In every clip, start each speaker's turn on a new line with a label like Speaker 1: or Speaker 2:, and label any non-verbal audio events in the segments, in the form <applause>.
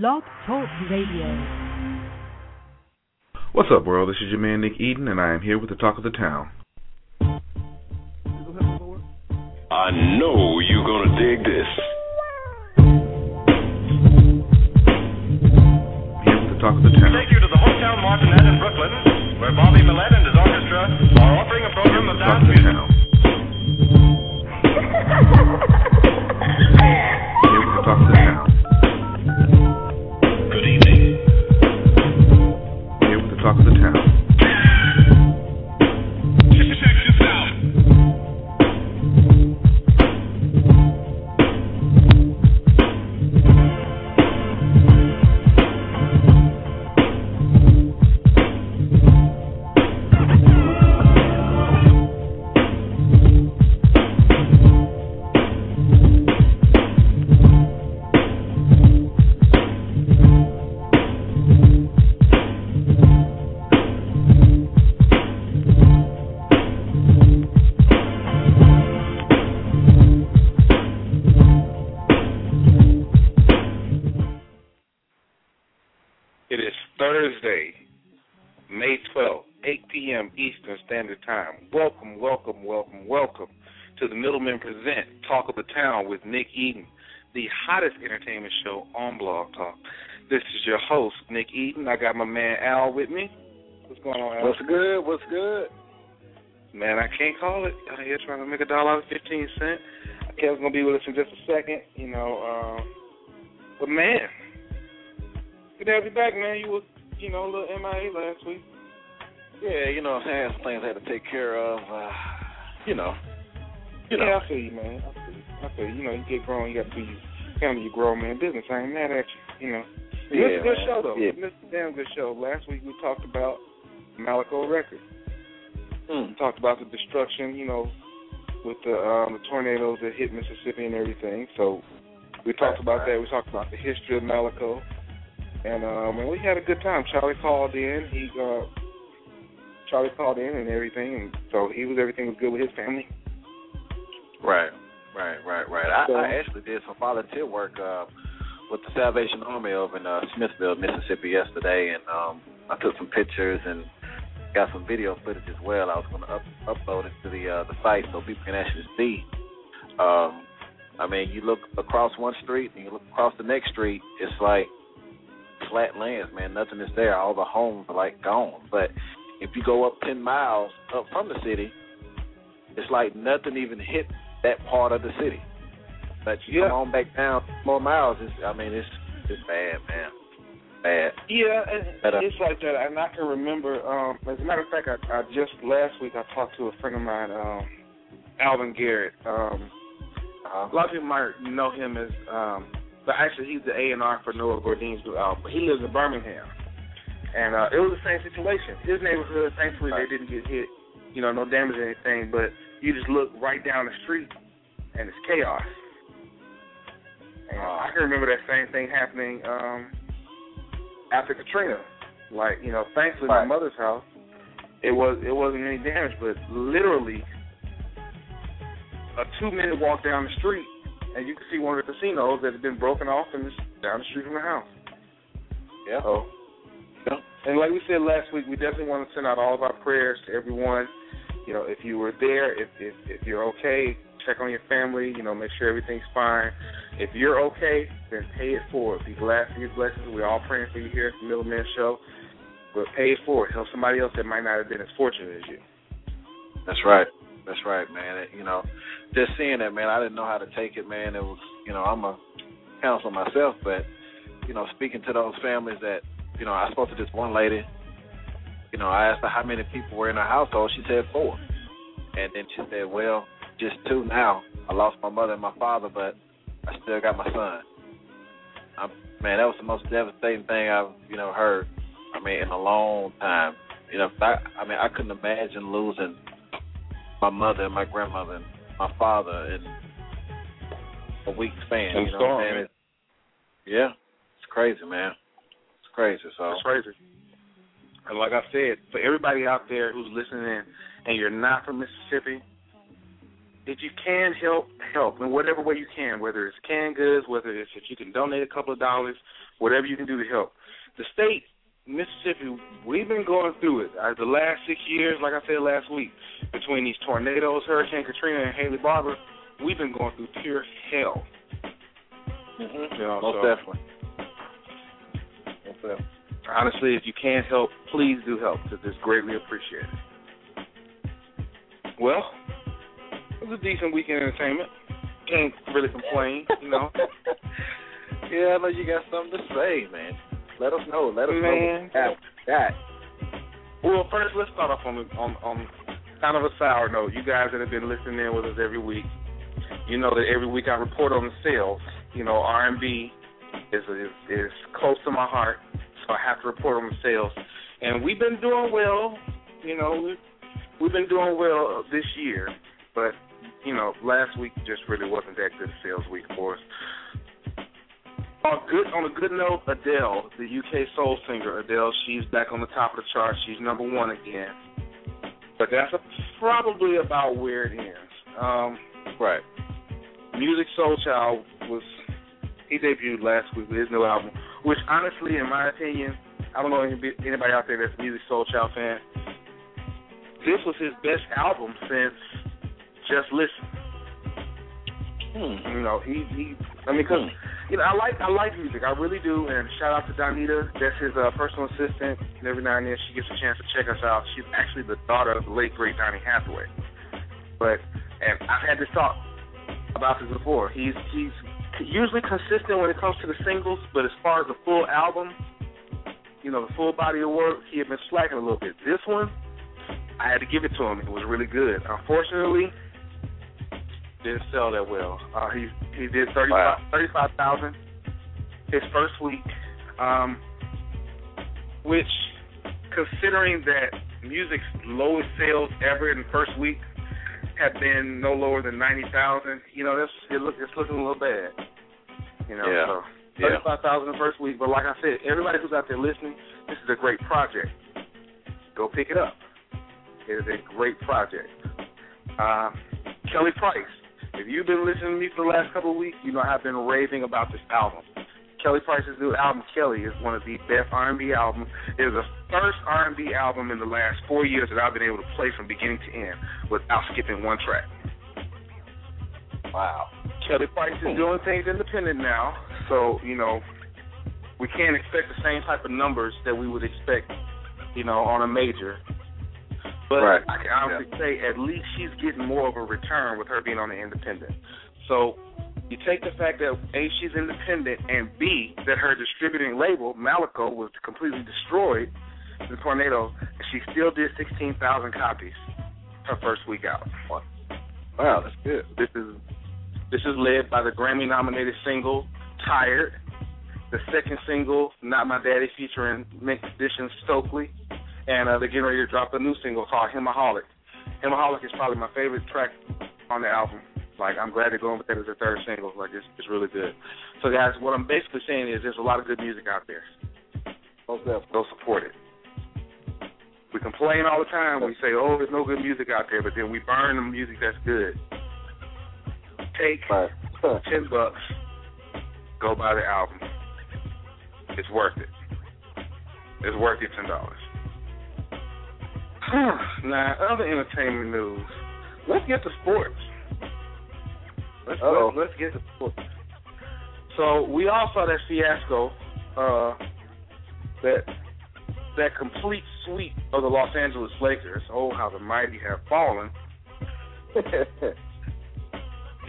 Speaker 1: Blog Talk Radio.
Speaker 2: What's up, world? This is your man Nick Eden, and I am here with the talk of the town.
Speaker 3: I know you're gonna dig this.
Speaker 2: Here with the talk of the town.
Speaker 4: take you to the Hotel Martinet in Brooklyn, where Bobby Millett and his orchestra are offering a program of
Speaker 2: Talk
Speaker 4: dance music.
Speaker 2: With
Speaker 5: Nick Eden, the hottest entertainment show on Blog Talk. This is your host, Nick Eden. I got my man Al with me. What's going on, Al?
Speaker 6: What's good? What's good?
Speaker 5: Man, I can't call it. Out here trying to make a dollar and fifteen cent. Kevin's gonna be with us in just a second, you know. Um, but man, good to have you back, man. You was, you know, a little MIA last week.
Speaker 6: Yeah, you know, I had some things I had to take care of. Uh, you know, you know.
Speaker 5: Yeah, I feel you, man. I. I feel you. Know, you get grown, you got to you handle your grown man business. I ain't mad at you. You know,
Speaker 6: Yeah,
Speaker 5: it's a good show though.
Speaker 6: Yeah.
Speaker 5: It's a damn good show. Last week we talked about Malaco Records.
Speaker 6: Mm.
Speaker 5: We talked about the destruction, you know, with the um, the tornadoes that hit Mississippi and everything. So we talked about that. We talked about the history of Malaco, and um, and we had a good time. Charlie called in. He uh, Charlie called in and everything, and so he was everything was good with his family.
Speaker 6: Right, right, right, right. I,
Speaker 5: So-
Speaker 6: I actually did some volunteer work uh, with the Salvation Army over in uh, Smithville, Mississippi yesterday, and um, I took some pictures and got some video footage as well. I was going to up, upload it to the uh, the site so people can actually see. Um, I mean, you look across one street and you look across the next street, it's like flat lands, man. Nothing is there. All the homes are like gone. But if you go up ten miles up from the city, it's like nothing even hit that part of the city. But you
Speaker 5: Yeah.
Speaker 6: come on back down more miles, it's I mean it's it's bad, man. Bad.
Speaker 5: Yeah, and
Speaker 6: But, uh,
Speaker 5: it's like that. And I can remember. Um, as a matter of fact, I, I just last week I talked to a friend of mine, um, Alvin Garrett. Um,
Speaker 6: Uh,
Speaker 5: a lot of people might know him as, um, but actually he's the A and R for Noel Gourdin's new album. But he lives in Birmingham, and uh, it was the same situation. His neighborhood, thankfully, they didn't get hit. You know, no damage or anything. But you just look right down the street, and it's chaos. And I can remember that same thing happening um, after Katrina. Like, you know, thankfully my mother's house, it was it wasn't any damage, but literally a two minute walk down the street and you can see one of the casinos that had been broken off and it's down the street from the house.
Speaker 6: yeah.
Speaker 5: So
Speaker 6: Yeah.
Speaker 5: and like we said last week, we definitely want to send out all of our prayers to everyone. You know, if you were there, if if if you're okay, check on your family, you know, make sure everything's fine. If you're okay, then pay it forward. Be glad for your blessings. We're all praying for you here at the Middleman Show. But pay it forward. Help somebody else that might not have been as fortunate as you.
Speaker 6: That's right. That's right, man. It, you know, just seeing that, man, I didn't know how to take it, man. It was, you know, I'm a counselor myself, but you know, speaking to those families that, you know, I spoke to this one lady. You know, I asked her how many people were in her household. She said four, and then she said, "Well, just two now. I lost my mother and my father, but I still got my son." i man, that was the most devastating thing I've, you know, heard. I mean, in a long time. You know, I, I mean, I couldn't imagine losing my mother and my grandmother and my father in a week span. You know
Speaker 5: storm,
Speaker 6: what I'm saying?
Speaker 5: man.
Speaker 6: It- Yeah, it's crazy, man. It's crazy. So
Speaker 5: it's crazy. And like I said, for everybody out there who's listening in and you're not from Mississippi, if you can help, help in whatever way you can, whether it's canned goods, whether it's if you can donate a couple of dollars, whatever you can do to help. The state, Mississippi, we've been going through it. Uh, the last six years, like I said last week, between these tornadoes, Hurricane Katrina and Haley Barbour, we've been going through pure hell.
Speaker 6: Mm-hmm.
Speaker 5: You know,
Speaker 6: Most
Speaker 5: so-
Speaker 6: definitely. Most definitely.
Speaker 5: Honestly, if you can't help, please do help because it's greatly appreciated. Well, it was a decent weekend entertainment. Can't really complain, you know. <laughs>
Speaker 6: yeah, I know you got something to say, man. Let us know. Let us
Speaker 5: Man.
Speaker 6: know. That.
Speaker 5: Well, first let's start off on on on kind of a sour note. You guys that have been listening in with us every week, you know that every week I report on the sales. You know, R and B is, is is close to my heart, so I have to report on the sales. And we've been doing well. You know, we we've been doing well this year, but you know, last week just really wasn't that good sales week for us. On good on a good note, Adele, the UK soul singer Adele, she's back on the top of the chart. She's number one again. But that's a, probably about where it ends. Um,
Speaker 6: Right.
Speaker 5: Musiq Soulchild was he debuted last week with his new album, which honestly, in my opinion, I don't know anybody out there that's a Musiq Soulchild fan. This was his best album since Juslisen.
Speaker 6: Hmm.
Speaker 5: You know, he he. I mean, cause you know, I like I like music, I really do. And shout out to Donita, that's his uh, personal assistant. And every now and then she gets a chance to check us out. She's actually the daughter of the late great Donny Hathaway. But and I've had this talk about this before. He's he's usually consistent when it comes to the singles, but as far as the full album, you know, the full body of work, he had been slacking a little bit. This one, I had to give it to him. It was really good. Unfortunately, didn't sell that well. Uh, he he did thirty
Speaker 6: Wow.
Speaker 5: thirty five thousand his first week, um, which, considering that music's lowest sales ever in the first week have been no lower than ninety thousand, you know that's it look it's looking a little bad. You know,
Speaker 6: Yeah.
Speaker 5: so thirty five thousand the first week. But like I said, everybody who's out there listening, this is a great project. Go pick it up. It is a great project. Uh, Kelly Price. If you've been listening to me for the last couple of weeks, you know I've been raving about this album. Kelly Price's new album, Kelly, is one of the best R&B albums. It is the first R&B album in the last four years that I've been able to play from beginning to end without skipping one track.
Speaker 6: Wow.
Speaker 5: Kelly Price is doing things independent now, so you know we can't expect the same type of numbers that we would expect, you know, on a major. But
Speaker 6: Right.
Speaker 5: I can honestly say at least she's getting more of a return with her being on the independent. So you take the fact that A, she's independent, and B, that her distributing label, Malaco, was completely destroyed in the tornado, and she still did 16,000 copies her first week out.
Speaker 6: Wow, that's good.
Speaker 5: This is this is led by the Grammy nominated single Tired, the second single Not My Daddy featuring Mint Condition Stokley, and uh, they're getting ready to drop a new single called Himaholic. Himaholic is probably my favorite track on the album. Like I'm glad they're going with that as a third single. Like it's it's really good. So guys, what I'm basically saying is there's a lot of good music out there.
Speaker 6: Most.
Speaker 5: Go support it. We complain all the time. We say, "Oh, there's no good music out there," but then we burn the music that's good. Take
Speaker 6: Right. <laughs>
Speaker 5: ten bucks, go buy the album. It's worth it. It's worth your ten dollars. <sighs> now, other entertainment news. Let's get to sports. Let's let's, let's get to sports. So we all saw that fiasco, uh, that that complete sweep of the Los Angeles Lakers. Oh, how the mighty have fallen. <laughs>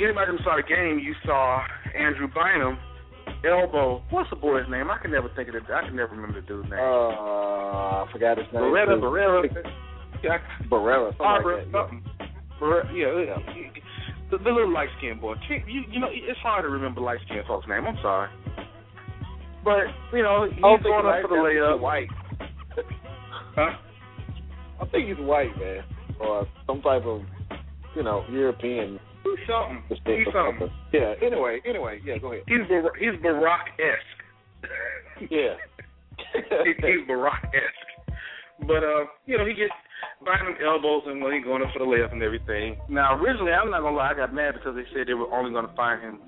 Speaker 5: Anybody who saw the game, you saw Andrew Bynum elbow. What's the boy's name? I can never think of it. I can never remember the dude's name.
Speaker 6: uh, I forgot his name.
Speaker 5: Beretta,
Speaker 6: too.
Speaker 5: Barrera, yeah.
Speaker 6: Something
Speaker 5: Barbara,
Speaker 6: like that. yeah.
Speaker 5: Barrera, yeah, yeah. The, the little light skinned boy. You, you know, it's hard to remember light skinned folks' name. I'm sorry, but you know, he's going up for the layup.
Speaker 6: White. <laughs>
Speaker 5: Huh?
Speaker 6: I think he's white, man, or some type of, you know, European.
Speaker 5: He's something. He's something.
Speaker 6: Yeah. Anyway, anyway, yeah. Go ahead.
Speaker 5: He's Bar- he's Barack esque.
Speaker 6: Yeah. <laughs>
Speaker 5: he, he's Barack esque. But uh, you know, he gets Bynum elbows and when he going up for the layup and everything. Now, originally, I'm not gonna lie, I got mad because they said they were only gonna fine him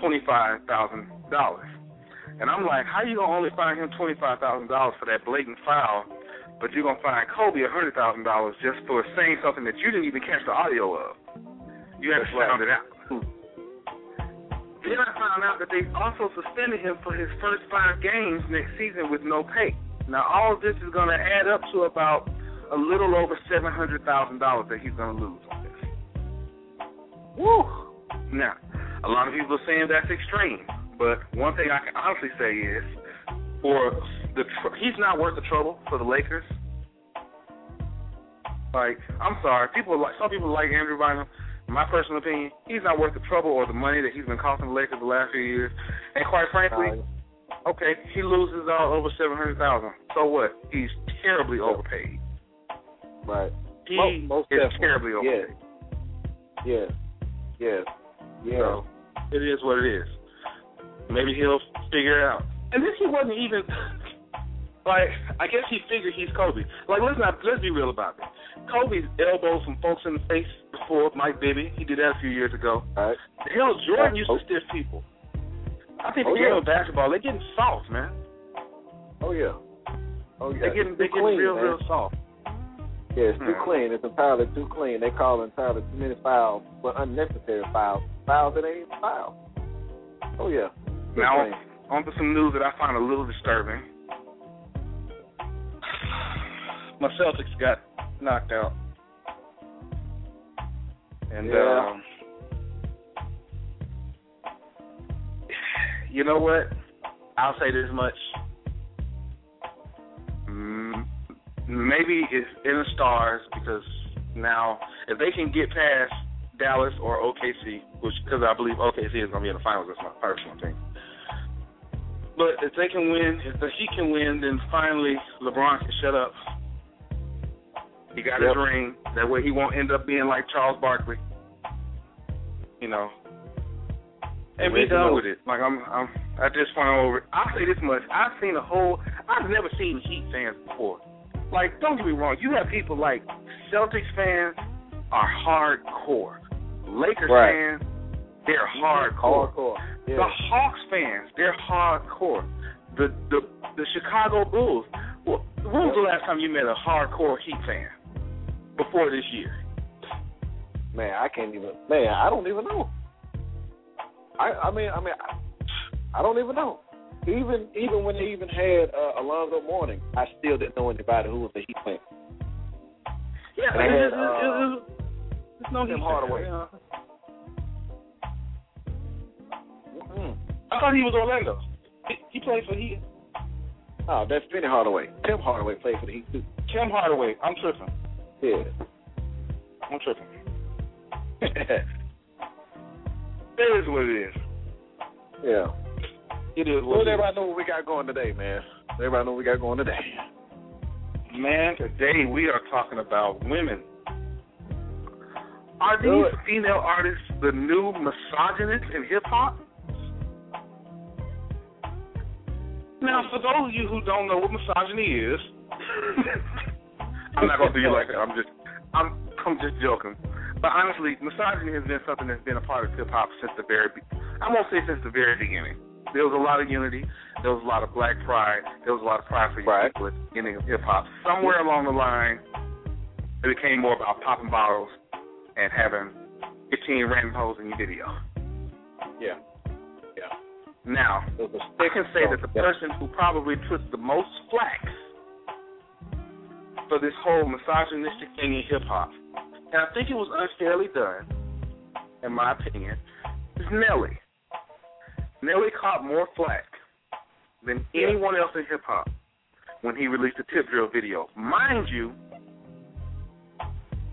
Speaker 5: twenty five thousand dollars, and I'm like, how you gonna only fine him twenty five thousand dollars for that blatant foul, but you're gonna fine Kobe a hundred thousand dollars just for saying something that you didn't even catch the audio of? You had to sound it out. Then I found out that they also suspended him for his first five games next season with no pay. Now all of this is going to add up to about a little over seven hundred thousand dollars that he's going to lose on this. Woo! Now, a lot of people are saying that's extreme, but one thing I can honestly say is, for the tr- he's not worth the trouble for the Lakers. Like, I'm sorry, people like some people like Andrew Bynum. In my personal opinion, he's not worth the trouble or the money that he's been costing the Lakers the last few years. And quite frankly, okay, he loses all over seven hundred thousand. So what? He's terribly overpaid.
Speaker 6: Right.
Speaker 5: He
Speaker 6: Most- most
Speaker 5: is
Speaker 6: definitely.
Speaker 5: terribly overpaid.
Speaker 6: Yes. Yes. Yes.
Speaker 5: So it is what it is. Maybe he'll figure it out. And this he wasn't even like I guess he figured he's Kobe. Like let's not let's be real about it. Kobe's elbowed some folks in the face before, Mike Bibby. He did that a few years ago.
Speaker 6: Right.
Speaker 5: Hell, Jordan used
Speaker 6: Oh.
Speaker 5: to stiff people. I think
Speaker 6: Oh,
Speaker 5: the game
Speaker 6: yeah.
Speaker 5: of basketball, they're getting soft, man.
Speaker 6: Oh yeah. Oh yeah.
Speaker 5: They're getting they're
Speaker 6: too
Speaker 5: getting
Speaker 6: clean,
Speaker 5: real,
Speaker 6: man.
Speaker 5: real soft.
Speaker 6: Yeah, it's too
Speaker 5: Yeah.
Speaker 6: clean. It's entirely too clean. They call it entirely too many fouls, but unnecessary fouls. Fouls that ain't fouls. Oh yeah. Too
Speaker 5: Now
Speaker 6: clean.
Speaker 5: on to some news that I find a little disturbing. My Celtics got knocked out. And
Speaker 6: Yeah.
Speaker 5: um you know what? I'll say this much. Maybe it's in the stars because now if they can get past Dallas or OKC, which because I believe OKC is going to be in the finals, that's my personal thing. But if they can win, if the Heat can win, then finally LeBron can shut up. He got his
Speaker 6: Yep.
Speaker 5: ring. That way he won't end up being like Charles Barkley. You know. And be done with it. Like I'm I'm at this point I'm over it. I'll say this much. I've seen a whole I've never seen Heat fans before. Like, don't get me wrong, you have people like Celtics fans are hardcore. Lakers
Speaker 6: Right.
Speaker 5: fans, they're hardcore.
Speaker 6: Hardcore.
Speaker 5: The Hawks fans, they're hardcore. The the the Chicago Bulls. Well, when was the last time you met a hardcore Heat fan? Before this year.
Speaker 6: Man, I can't even. Man, I don't even know. I I mean I mean I, I don't even know. Even even when they even had uh, Alonzo Mourning, I still didn't know anybody who was a Heat fan.
Speaker 5: Yeah,
Speaker 6: And I had,
Speaker 5: it's, it's,
Speaker 6: uh,
Speaker 5: it's, it's no
Speaker 6: Tim Hardaway.
Speaker 5: I thought he was Orlando. He, he played for Heat.
Speaker 6: Oh, that's Penny Hardaway. Tim Hardaway played for the Heat too.
Speaker 5: Tim Hardaway. I'm tripping.
Speaker 6: Yeah.
Speaker 5: I'm tripping. <laughs> It is what it is.
Speaker 6: yeah.
Speaker 5: It is
Speaker 6: Well,
Speaker 5: what it is.
Speaker 6: everybody know what we got going today, man. Everybody know what we got going today.
Speaker 5: Man, today we are talking about women. Are these
Speaker 6: it.
Speaker 5: female artists the new misogynists in hip hop? Now, for those of you who don't know what misogyny is, <laughs> I'm not gonna do you like that. I'm just, I'm, I'm just joking. But honestly, misogyny has been something that's been a part of hip hop since the very, be- I won't say since the very beginning. There was a lot of unity. There was a lot of black pride. There was a lot of pride for
Speaker 6: Right.
Speaker 5: people at the beginning of hip hop. Somewhere along the line, it became more about popping bottles and having 15 random hoes in your video.
Speaker 6: Yeah. Yeah.
Speaker 5: Now,
Speaker 6: It was a
Speaker 5: I
Speaker 6: stick
Speaker 5: can say that the person who probably took the most flack for this whole misogynistic thing in hip hop, and I think it was unfairly done, in my opinion, is Nelly. Nelly caught more flack than anyone else in hip hop when he released the Tip Drill video. Mind you,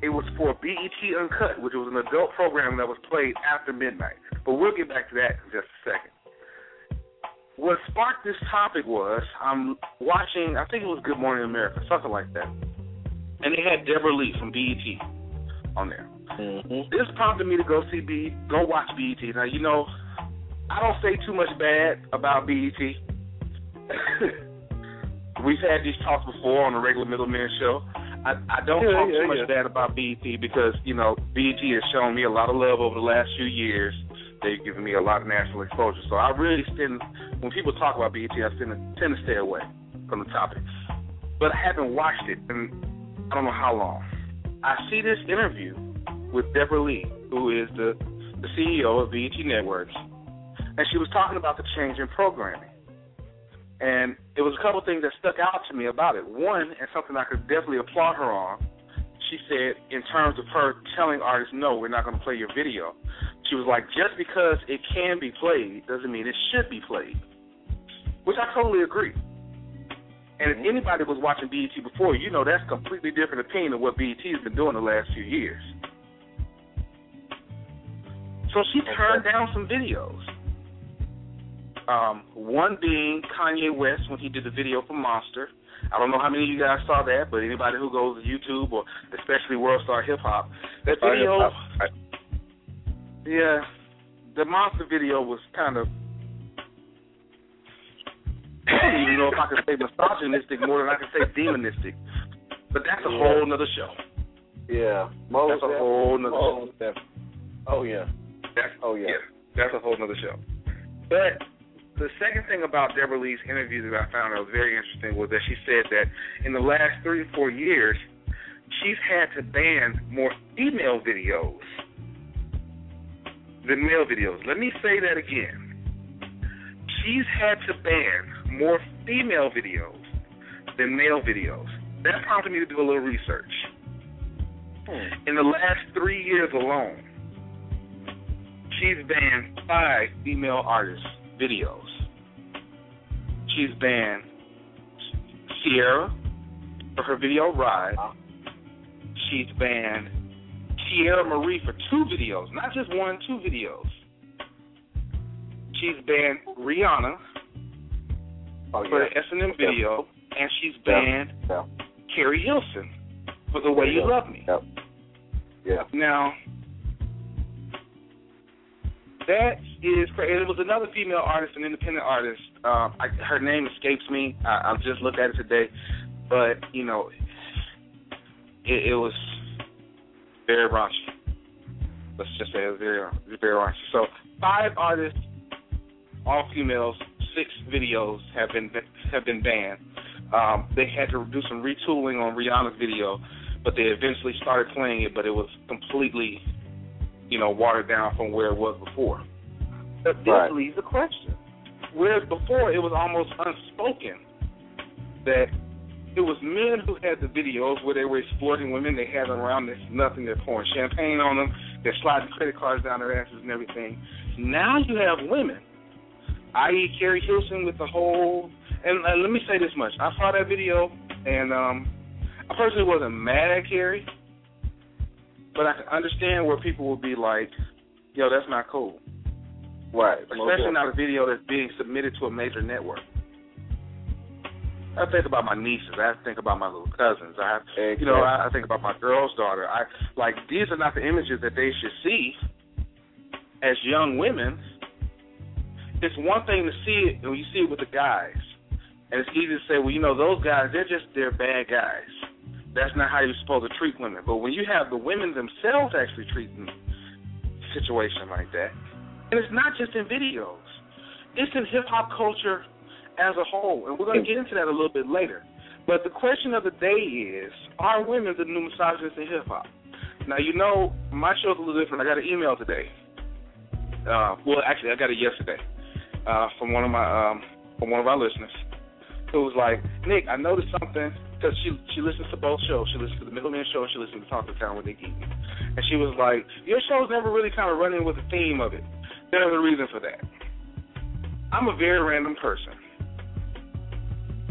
Speaker 5: it was for BET Uncut, which was an adult program that was played after midnight. But we'll get back to that in just a second. What sparked this topic was I'm watching, I think it was Good Morning America, something like that. And they had Debra Lee from BET on there.
Speaker 6: Mm-hmm.
Speaker 5: This prompted me to go see B, go watch BET. Now you know, I don't say too much bad about BET. <laughs> We've had these talks before on the regular Middleman show. I, I don't
Speaker 6: Yeah,
Speaker 5: talk
Speaker 6: yeah,
Speaker 5: too much bad about BET because you know BET has shown me a lot of love over the last few years. They've given me a lot of national exposure, so I really tend when people talk about BET, I tend to, tend to stay away from the topic. But I haven't watched it in I don't know how long. I see this interview with Debra Lee, who is the the CEO of BET Networks, and she was talking about the change in programming. And it was a couple of things that stuck out to me about it. One, and something I could definitely applaud her on, she said, in terms of her telling artists, no, we're not going to play your video, she was like, just because it can be played doesn't mean it should be played. Which I totally agree. And if anybody was watching BET before, you know that's a completely different opinion of what BET has been doing the last few years. So she turned down some videos. Um, one being Kanye West when he did the video for Monster. I don't know how many of you guys saw that, but anybody who goes to YouTube or especially World Star Hip Hop, that
Speaker 6: Star
Speaker 5: video,
Speaker 6: Hop.
Speaker 5: yeah, the Monster video was kind of. <coughs> I don't even know if I can say misogynistic more than I can say demonistic, but that's a
Speaker 6: Yeah.
Speaker 5: whole nother show.
Speaker 6: Yeah, most
Speaker 5: That's a whole nother show.
Speaker 6: Oh yeah.
Speaker 5: That's,
Speaker 6: Oh yeah.
Speaker 5: that's a whole nother show. But the second thing about Debra Lee's interview that I found that was very interesting was that she said that in the last three or four years, she's had to ban more female videos than male videos. Let me say that again. She's had to ban more female videos than male videos. That prompted me to do a little research. Hmm. In the last three years alone, she's banned five female artists' videos. She's banned Ciara for her video Ride. She's banned Teairra Mari for two videos, not just one, two videos. She's banned Rihanna
Speaker 6: Oh
Speaker 5: for
Speaker 6: yeah.
Speaker 5: the S&M video, and she's banned
Speaker 6: Yeah.
Speaker 5: Keri Hilson for The Way You Love Me.
Speaker 6: Yep. Yeah.
Speaker 5: Now, that is crazy. It was another female artist, an independent artist. Um, I, her name escapes me. I, I just looked at it today, but you know, it, it was very raunchy. Let's just say it was very, very raunchy. So, five artists, all females, six videos have been have been banned. Um, they had to do some retooling on Rihanna's video, but they eventually started playing it, but it was completely, you know, watered down from where it was before. But this
Speaker 6: Right.
Speaker 5: leaves a question. Whereas before it was almost unspoken that it was men who had the videos where they were exploiting women, they had them around, there's nothing, they're pouring champagne on them, they're sliding credit cards down their asses and everything. Now you have women, i.e. Keri Hilson with the whole and uh, let me say this much. I saw that video and um I personally wasn't mad at Keri, but I can understand where people will be like, yo, that's not cool.
Speaker 6: Right.
Speaker 5: Especially not a video that's being submitted to a major network. I think about my nieces. I think about my little cousins. I, have, you know, I, I think about my girl's daughter. I like these are not the images that they should see as young women. It's one thing to see it when you see it with the guys, and it's easy to say, well, you know, those guys, they're just they're bad guys. That's not how you're supposed to treat women. But when you have the women themselves actually treating a situation like that, and it's not just in videos, it's in hip hop culture as a whole, and we're going to get into that a little bit later. But the question of the day is: Are women the new misogynists in hip hop? Now, you know, my show's a little different. I got an email today. Uh, well, actually, I got it yesterday uh, from one of my um, from one of our listeners who was like, Nick, I noticed something because she she listens to both shows. She listens to the Middleman Show and she listens to Talk to Town with Nick Eaton. And she was like, Your show's never really kind of running with the theme of it. There's a reason for that. I'm a very random person.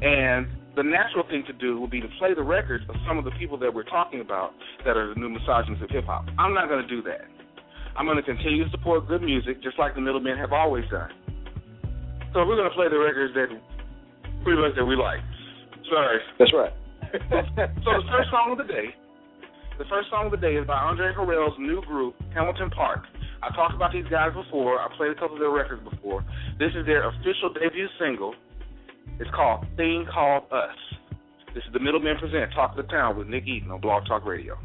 Speaker 5: And the natural thing to do would be to play the records of some of the people that we're talking about that are the new misogynists of hip hop. I'm not going to do that. I'm going to continue to support good music just like the middlemen have always done. So we're going to play the records that pretty much that we like. Sorry.
Speaker 6: That's right.
Speaker 5: So the first song of the day, the first song of the day is by Andre Harrell's new group, Hamilton Park. I talked about these guys before. I played a couple of their records before. This is their official debut single. It's called Thing Called Us. This is the Middleman Present Talk of the Town with Nick Eaton on Blog Talk Radio.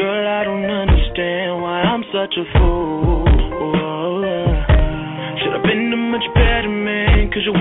Speaker 1: Girl, I don't understand why I'm such a fool. Should have been a much better man, cause you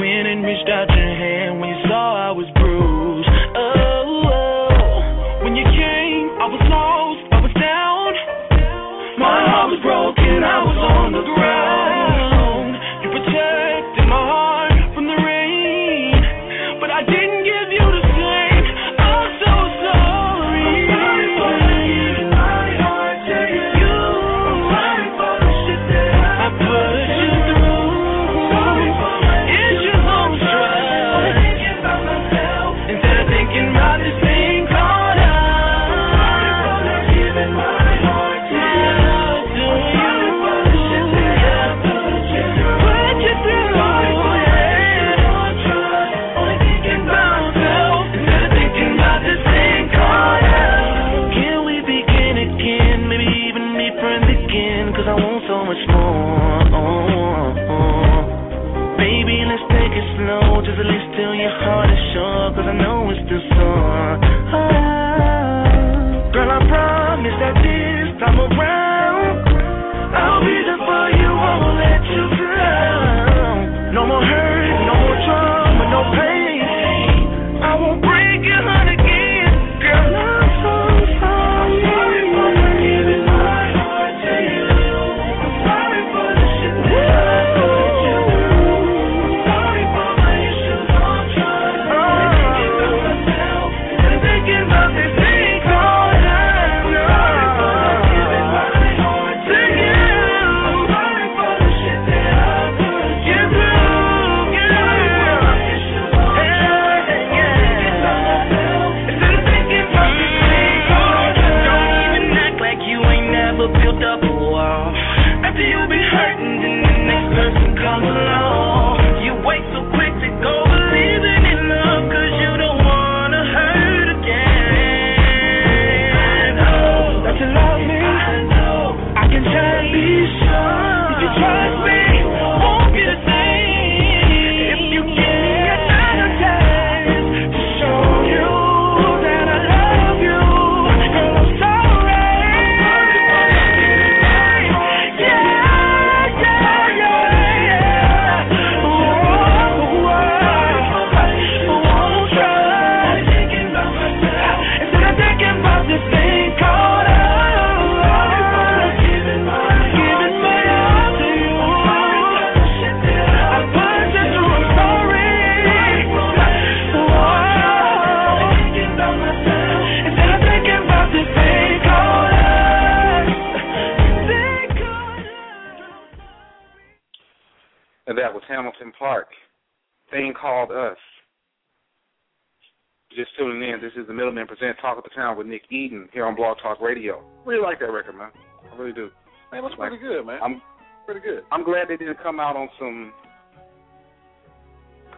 Speaker 1: I'm
Speaker 5: glad they didn't come out on some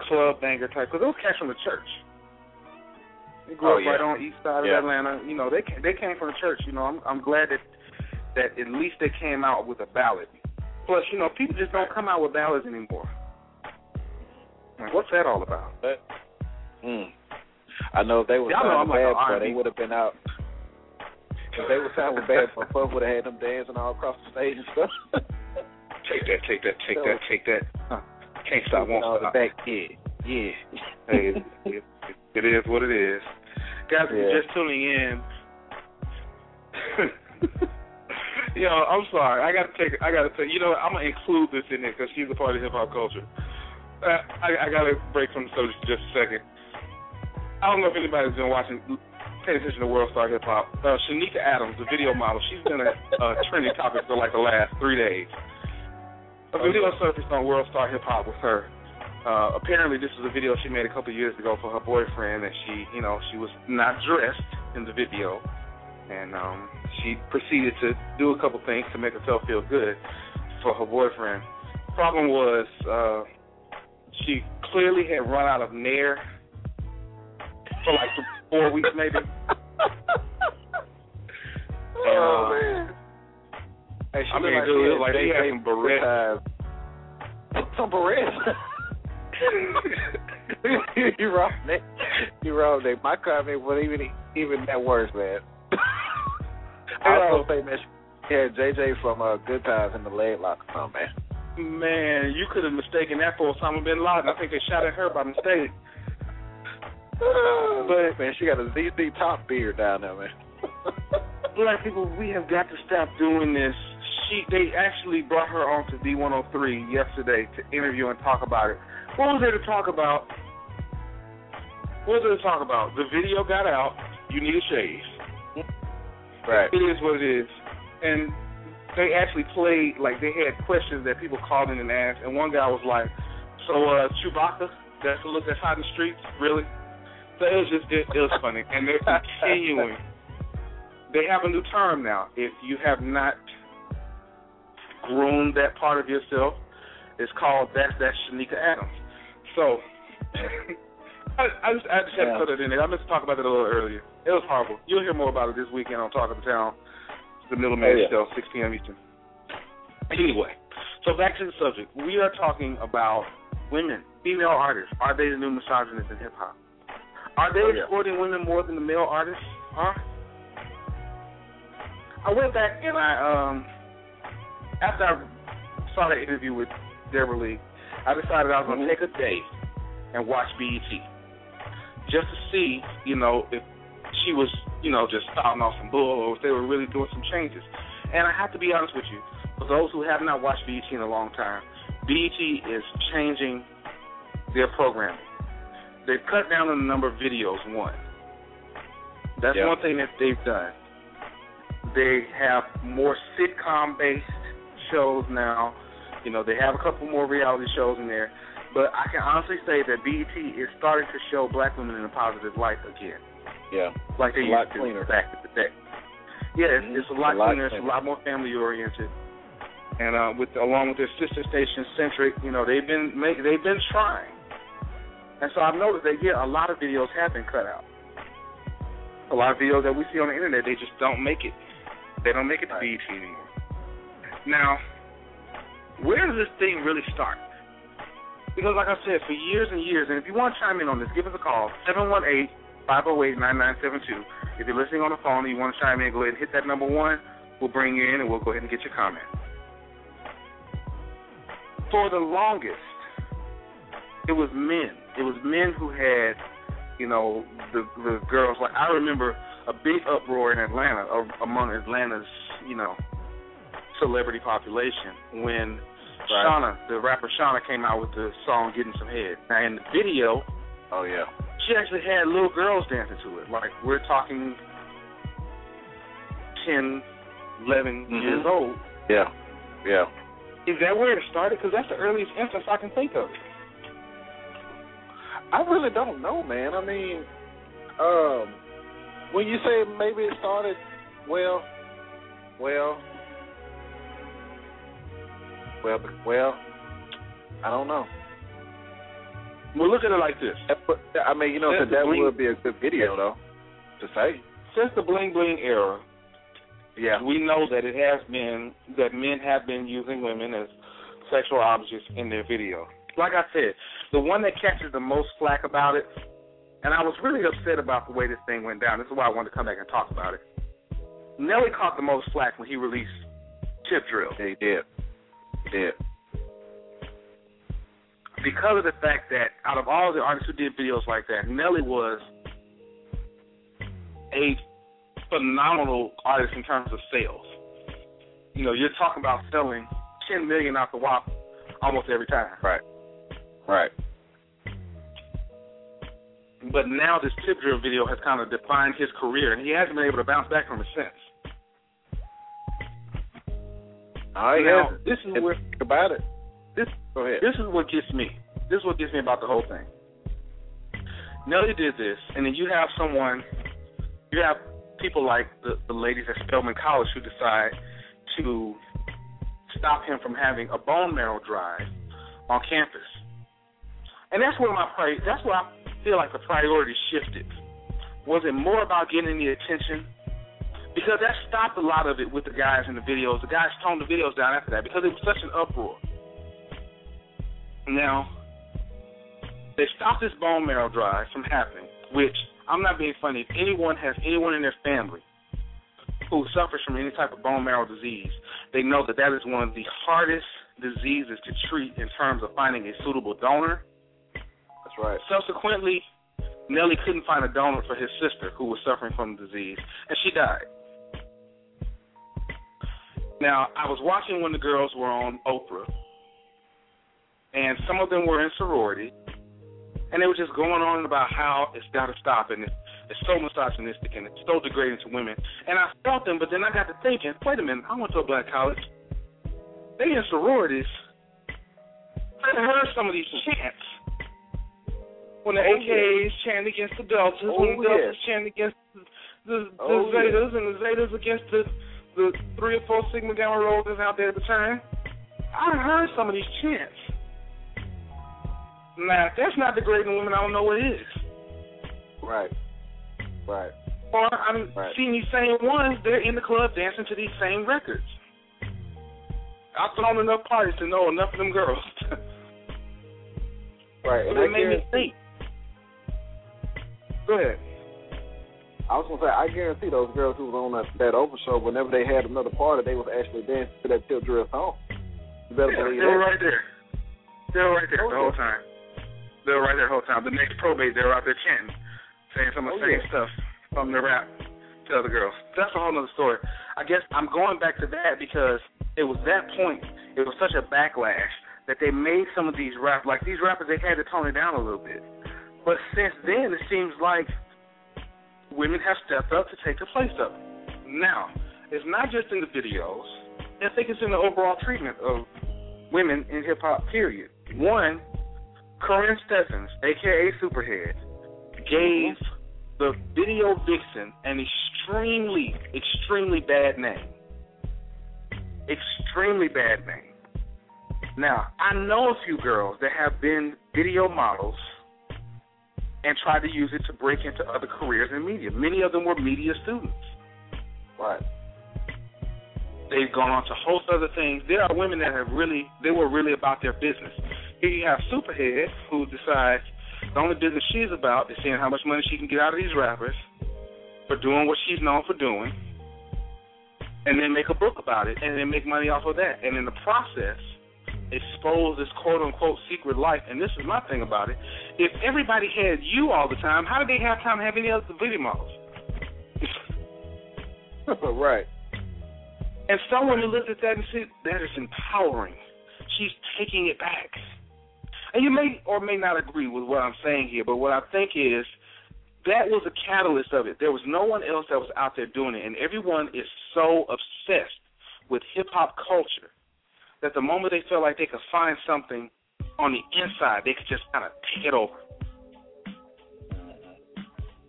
Speaker 5: club banger type because those cats from the church. They grew
Speaker 6: Oh,
Speaker 5: up
Speaker 6: yeah.
Speaker 5: right on east side of Atlanta. You know, they they came from the church. You know, I'm I'm glad that that at least they came out with a ballad. Plus, you know, people just don't come out with ballads anymore. Like, what's that all about?
Speaker 6: But, mm, I know if they were signed with
Speaker 5: like
Speaker 6: Bad Boy, they would have been out. If they were signed with Bad Boy, Puff would have had them dancing all across the stage and stuff. <laughs>
Speaker 5: Take that, take that, take that, take that. Huh. Can't stop, won't stop.
Speaker 6: back, yeah, yeah.
Speaker 5: hey, it, it, it is what it is. Guys, you're
Speaker 6: Yeah.
Speaker 5: just tuning in. <laughs> Yo, I'm sorry. I gotta take. I gotta take. You know, I'm gonna include this in there because she's a part of hip hop culture. Uh, I, I gotta break from the subject just a second. I don't know if anybody's been watching, paying attention to World Star Hip Hop. Uh, Shanika Adams, the video model, she's been a, a trending topic for like the last three days. A video surfaced on World Star Hip Hop with her. Uh, apparently, this was a video she made a couple of years ago for her boyfriend, and she, you know, she was not dressed in the video, and um, she proceeded to do a couple things to make herself feel good. for her boyfriend. Problem was, uh, she clearly had run out of Nair for like four weeks, maybe. <laughs>
Speaker 6: oh
Speaker 5: uh,
Speaker 6: man. Hey, she
Speaker 5: I mean,
Speaker 6: like
Speaker 5: dude, it like they had some barrettes. <laughs>
Speaker 6: Some barrettes. you wrong, Nick. You wrong, Nick. My comment was even even that worse, man. <laughs> I also say, man, had JJ from uh, Good Times in the leg lock or something, man.
Speaker 5: Man, you could have mistaken that for Osama bin Laden. I think they shot at her by mistake. <sighs>
Speaker 6: but man, she got a ZZ top beard down there, man.
Speaker 5: Black people, we have got to stop doing this. She, they actually brought her on to V103 yesterday to interview and talk about it. What was there to talk about? What was there to talk about? The video got out. You need a shave.
Speaker 6: right.
Speaker 5: It is what it is. And they actually played like they had questions that people called in and asked, and one guy was like, "So uh, Chewbacca, that's the look that's hot in the streets, really?" So it was just it, it was funny, and they're <laughs> continuing. They have a new term now. If you have not groomed that part of yourself, it's called that's that Shanika Adams. So <laughs> I, I just I just had to put it in there. I meant to talk about it a little earlier. It was horrible. You'll hear more about it this weekend on Talk of the Town. It's the middleman
Speaker 6: Oh, yeah.
Speaker 5: show, 6 p.m. Eastern. Anyway, so back to the subject. We are talking about women, female artists. Are they the new misogynists in hip hop? Are they
Speaker 6: Oh, yeah.
Speaker 5: exploiting women more than the male artists are? I went back and I um after I saw that interview with Debra Lee, I decided I was gonna
Speaker 6: Mhm.
Speaker 5: take a day and watch BET. Just to see, you know, if she was, you know, just spouting off some bull or if they were really doing some changes. And I have to be honest with you, for those who have not watched BET in a long time, BET is changing their programming. They've cut down on the number of videos, one. That's
Speaker 6: Yeah.
Speaker 5: one thing that they've done. They have more sitcom based shows now. You know, they have a couple more reality shows in there. But I can honestly say that BET is starting to show black women in a positive light again.
Speaker 6: Yeah.
Speaker 5: Like they
Speaker 6: A lot
Speaker 5: used to
Speaker 6: cleaner.
Speaker 5: back in the day. Yeah, it's, it's a lot
Speaker 6: A lot
Speaker 5: cleaner, it's a lot more family oriented. And uh with along with their sister station centric, you know, they've been make, they've been trying. And so I've noticed that yeah, a lot of videos have been cut out. A lot of videos that we see on the internet, they just don't make it. They don't make it to
Speaker 6: Right.
Speaker 5: BET anymore. Now, where does this thing really start? Because like I said, for years and years, and if you want to chime in on this, give us a call, 718-508-9972. If you're listening on the phone and you want to chime in, go ahead and hit that number one. We'll bring you in and we'll go ahead and get your comment. For the longest, it was men. It was men who had, you know, the the girls. Like I remember a big uproar in Atlanta among Atlanta's, you know, celebrity population when
Speaker 6: Right.
Speaker 5: Shawnna, the rapper Shawnna, came out with the song "Getting Some Head." Now in the video,
Speaker 6: Oh yeah.
Speaker 5: she actually had little girls dancing to it. Like we're talking 10, 11
Speaker 6: Mhm.
Speaker 5: years old.
Speaker 6: Yeah. Yeah.
Speaker 5: Is that where it started? Because that's the earliest instance I can think of.
Speaker 6: I really don't know, man. I mean, um, when you say maybe it started, well, well, well, well, I don't know.
Speaker 5: Well, look at it like this.
Speaker 6: I mean, you know,
Speaker 5: That's
Speaker 6: that
Speaker 5: bling-
Speaker 6: would be a good video though to say.
Speaker 5: Since the bling bling era,
Speaker 6: Yeah.
Speaker 5: we know that it has been that men have been using women as sexual objects in their video. Like I said, the one that catches the most flack about it, and I was really upset about the way this thing went down. This is why I wanted to come back and talk about it. Nelly caught the most flack when he released Tip Drill
Speaker 6: Yeah, he did. He
Speaker 5: because of the fact that out of all the artists who did videos like that, Nelly was a phenomenal artist in terms of sales. You know, you're talking about selling 10 million out the WAP almost every time.
Speaker 6: Right. Right.
Speaker 5: But now this tip drill video has kind of defined his career, and he hasn't been able to bounce back from it since.
Speaker 6: Oh
Speaker 5: now,
Speaker 6: yeah.
Speaker 5: this is where
Speaker 6: think about it.
Speaker 5: this
Speaker 6: Go ahead.
Speaker 5: this is what gets me. This is what gets me about the whole thing. Nelly did this, and then you have someone, you have people like the, the ladies at Spelman College who decide to stop him from having a bone marrow drive on campus. And that's where my pri- that's where I feel like the priority shifted. Was it more about getting the attention? Because that stopped a lot of it with the guys in the videos. The guys toned the videos down after that because it was such an uproar. Now, they stopped this bone marrow drive from happening, which I'm not being funny. If anyone has anyone in their family who suffers from any type of bone marrow disease, they know that that is one of the hardest diseases to treat in terms of finding a suitable donor.
Speaker 6: That's right.
Speaker 5: Subsequently, Nelly couldn't find a donor for his sister who was suffering from the disease, and she died. Now, I was watching when the girls were on Oprah, and some of them were in sorority, and they were just going on about how it's got to stop, and it's, it's so misogynistic and it's so degrading to women. And I felt them, but then I got to thinking, wait a minute, I went to a black college. They in sororities. I heard some of these chants when the
Speaker 6: Oh,
Speaker 5: AKs chant against the Deltas,
Speaker 6: Oh,
Speaker 5: when the Deltas
Speaker 6: yeah.
Speaker 5: chant against the, the, the
Speaker 6: Oh.
Speaker 5: Zetas, and the Zetas against the the three or four Sigma Gamma Rhos out there at the time. I heard some of these chants. Now, if that's not degrading women, I don't know what is.
Speaker 6: Right. Right.
Speaker 5: Or I'm
Speaker 6: Right.
Speaker 5: seeing these same ones, they're in the club dancing to these same records. I've thrown enough parties to know enough of them girls.
Speaker 6: Right. <laughs> And I
Speaker 5: made me think. Go ahead.
Speaker 6: I was gonna say, I guarantee those girls who was on that, that Oprah show, whenever they had another party, they was actually dancing to that Tip Drill song. You better
Speaker 5: Yeah,
Speaker 6: believe
Speaker 5: they were right there. They were right there the oh, whole time. They were right there the whole time. The next probate, they were out there chanting, saying some of the
Speaker 6: Oh,
Speaker 5: same
Speaker 6: yeah.
Speaker 5: stuff from the rap to other girls. That's a whole other story. I guess I'm going back to that because it was that point. It was such a backlash that they made some of these rap like these rappers. They had to tone it down a little bit. But since then, it seems like women have stepped up to take the place up. Now, it's not just in the videos. I think it's in the overall treatment of women in hip hop. Period. One, Karrine Steffans, aka Superhead, gave the video vixen an extremely, extremely bad name. Extremely bad name. Now, I know a few girls that have been video models and tried to use it to break into other careers in media. Many of them were media students.
Speaker 6: Right.
Speaker 5: They've gone on to host other things. There are women that have really, they were really about their business. Here you have Superhead, who decides the only business she's about is seeing how much money she can get out of these rappers for doing what she's known for doing, and then make a book about it, and then make money off of that. And in the process, expose this quote unquote secret life. And this is my thing about it. If everybody had you all the time, how did they have time to have any other video models? <laughs>
Speaker 6: right.
Speaker 5: And someone who looked at that and said, that is empowering. She's taking it back. And you may or may not agree with what I'm saying here, but what I think is that was a catalyst of it. There was no one else that was out there doing it, and everyone is so obsessed with hip hop culture that the moment they feel like they could find something on the inside, they could just kind of take it over.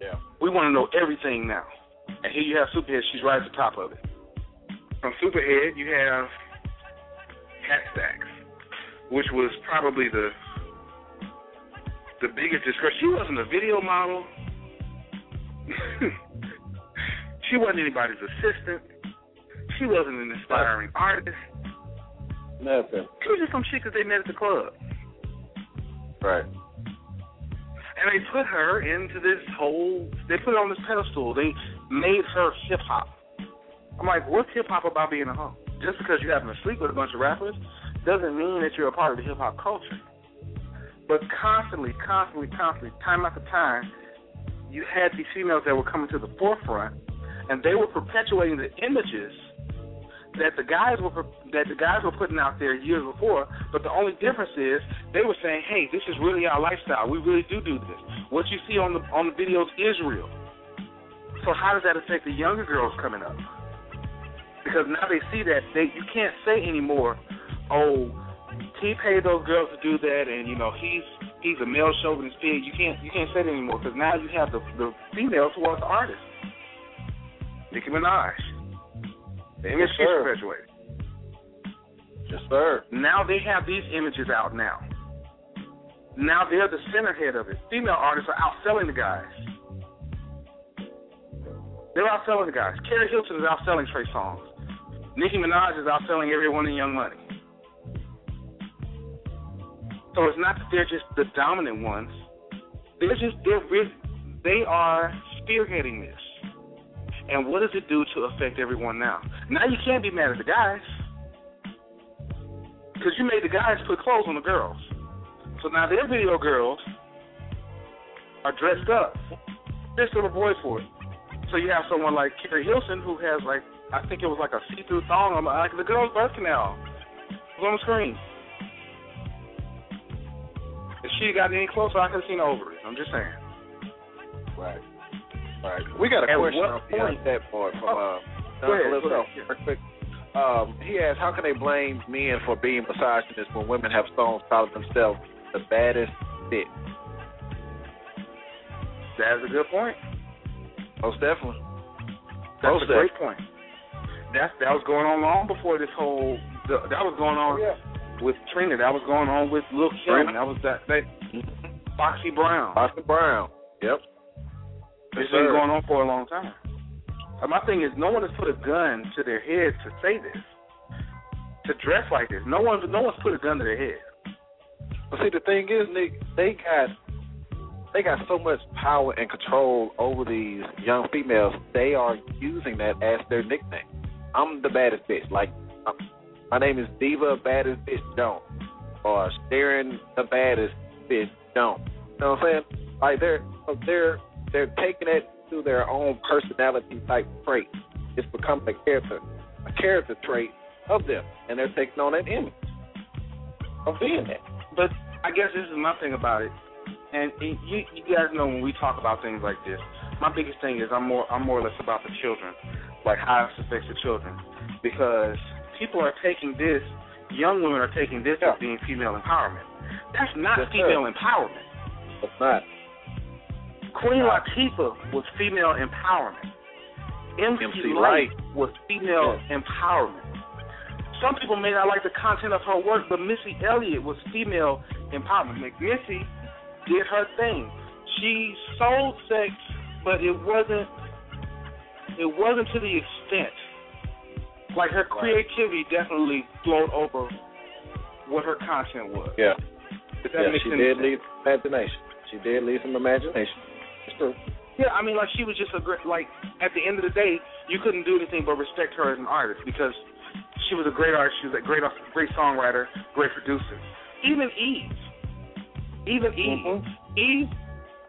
Speaker 6: Yeah.
Speaker 5: We want to know everything now. And here you have Superhead, she's right at the top of it. From Superhead, you have Hat Stacks, which was probably the the biggest disgrace. She wasn't a video model. <laughs> she wasn't anybody's assistant. She wasn't an inspiring artist.
Speaker 6: Nothing.
Speaker 5: She was just some chick that they met at the club.
Speaker 6: Right.
Speaker 5: And they put her into this whole, they put her on this pedestal. They made her hip hop. I'm like, what's hip hop about being a hoe? Just because you happen to sleep with a bunch of rappers doesn't mean that you're a part of the hip hop culture. But constantly, constantly, constantly, time after time, you had these females that were coming to the forefront, and they were perpetuating the images that the guys were that the guys were putting out there years before. But the only difference is they were saying, "Hey, this is really our lifestyle. We really do do this. What you see on the on the videos is real." So how does that affect the younger girls coming up? Because now they see that they you can't say anymore, "Oh, he paid those girls to do that," and you know he's he's a male chauvinist pig. You can't you can't say that anymore because now you have the the females who are the artists. Nicki Minaj. The image
Speaker 6: Yes,
Speaker 5: she's
Speaker 6: sir. Yes, sir.
Speaker 5: Now they have these images out now. Now they're the center head of it. Female artists are outselling the guys. They're outselling the guys. Keri Hilson is outselling Trey Songz. Nicki Minaj is outselling everyone in Young Money. So it's not that they're just the dominant ones. They're just they're they are spearheading this. And what does it do to affect everyone now? Now you can't be mad at the guys because you made the guys put clothes on the girls. So now their video girls are dressed up. They're still a boy for it. So you have someone like Keri Hilson who has like I think it was like a see-through thong on like the girl's birth canal. Was on the screen. If she got any closer, I could have seen over it. I'm just saying.
Speaker 6: Right. Right. We got a
Speaker 5: At
Speaker 6: question on
Speaker 5: point-
Speaker 6: that part from
Speaker 5: Oh,
Speaker 6: uh,
Speaker 5: go ahead,
Speaker 6: Uncle Lizzo.
Speaker 5: ahead, yeah.
Speaker 6: Real quick. Um, he asked, how can they blame men for being misogynists when women have songs calling themselves the baddest bitch?
Speaker 5: That's a good point.
Speaker 6: Most definitely.
Speaker 5: That's
Speaker 6: Most
Speaker 5: a great point. That's that was going on long before this whole. The, that was going on with Trina. That was going on with Lil Kim. That was that. that Foxy Brown.
Speaker 6: Foxy Brown. Yep.
Speaker 5: It's
Speaker 6: Yes,
Speaker 5: been going on for a long time. And my thing is, no one has put a gun to their head to say this, to dress like this. No one, no one's put a gun to their head.
Speaker 6: But see, the thing is, Nick, they got they got so much power and control over these young females. They are using that as their nickname. I'm the baddest bitch. Like, um, my name is Diva Baddest Bitch Jones, or Sharon the Baddest Bitch Jones. You know what I'm saying? Like they're they're they're taking it to their own personality type trait. It's becoming a character a character trait of them, and they're taking on that image of being that.
Speaker 5: But I guess this is my thing about it, and it, you you guys know when we talk about things like this, my biggest thing is I'm more I'm more or less about the children, like how it affects the children, because people are taking this, young women are taking this as being female empowerment. That's not
Speaker 6: sir.
Speaker 5: female empowerment.
Speaker 6: It's not.
Speaker 5: Queen Latifah was female empowerment. MC,
Speaker 6: MC Lyte
Speaker 5: was female empowerment. Some people may not like the content of her work, but Missy Elliott was female empowerment. Missy did her thing. She sold sex, but it wasn't it wasn't to the extent. Like her creativity definitely flowed over what her content was.
Speaker 6: Yeah.
Speaker 5: If that
Speaker 6: yeah,
Speaker 5: makes
Speaker 6: she did
Speaker 5: sense.
Speaker 6: leave imagination. She did leave some imagination.
Speaker 5: Yeah, I mean, like she was just a great. Like at the end of the day, you couldn't do anything but respect her as an artist because she was a great artist. She was a great, great songwriter, great producer. Even Eve, even Eve, mm-hmm. Eve,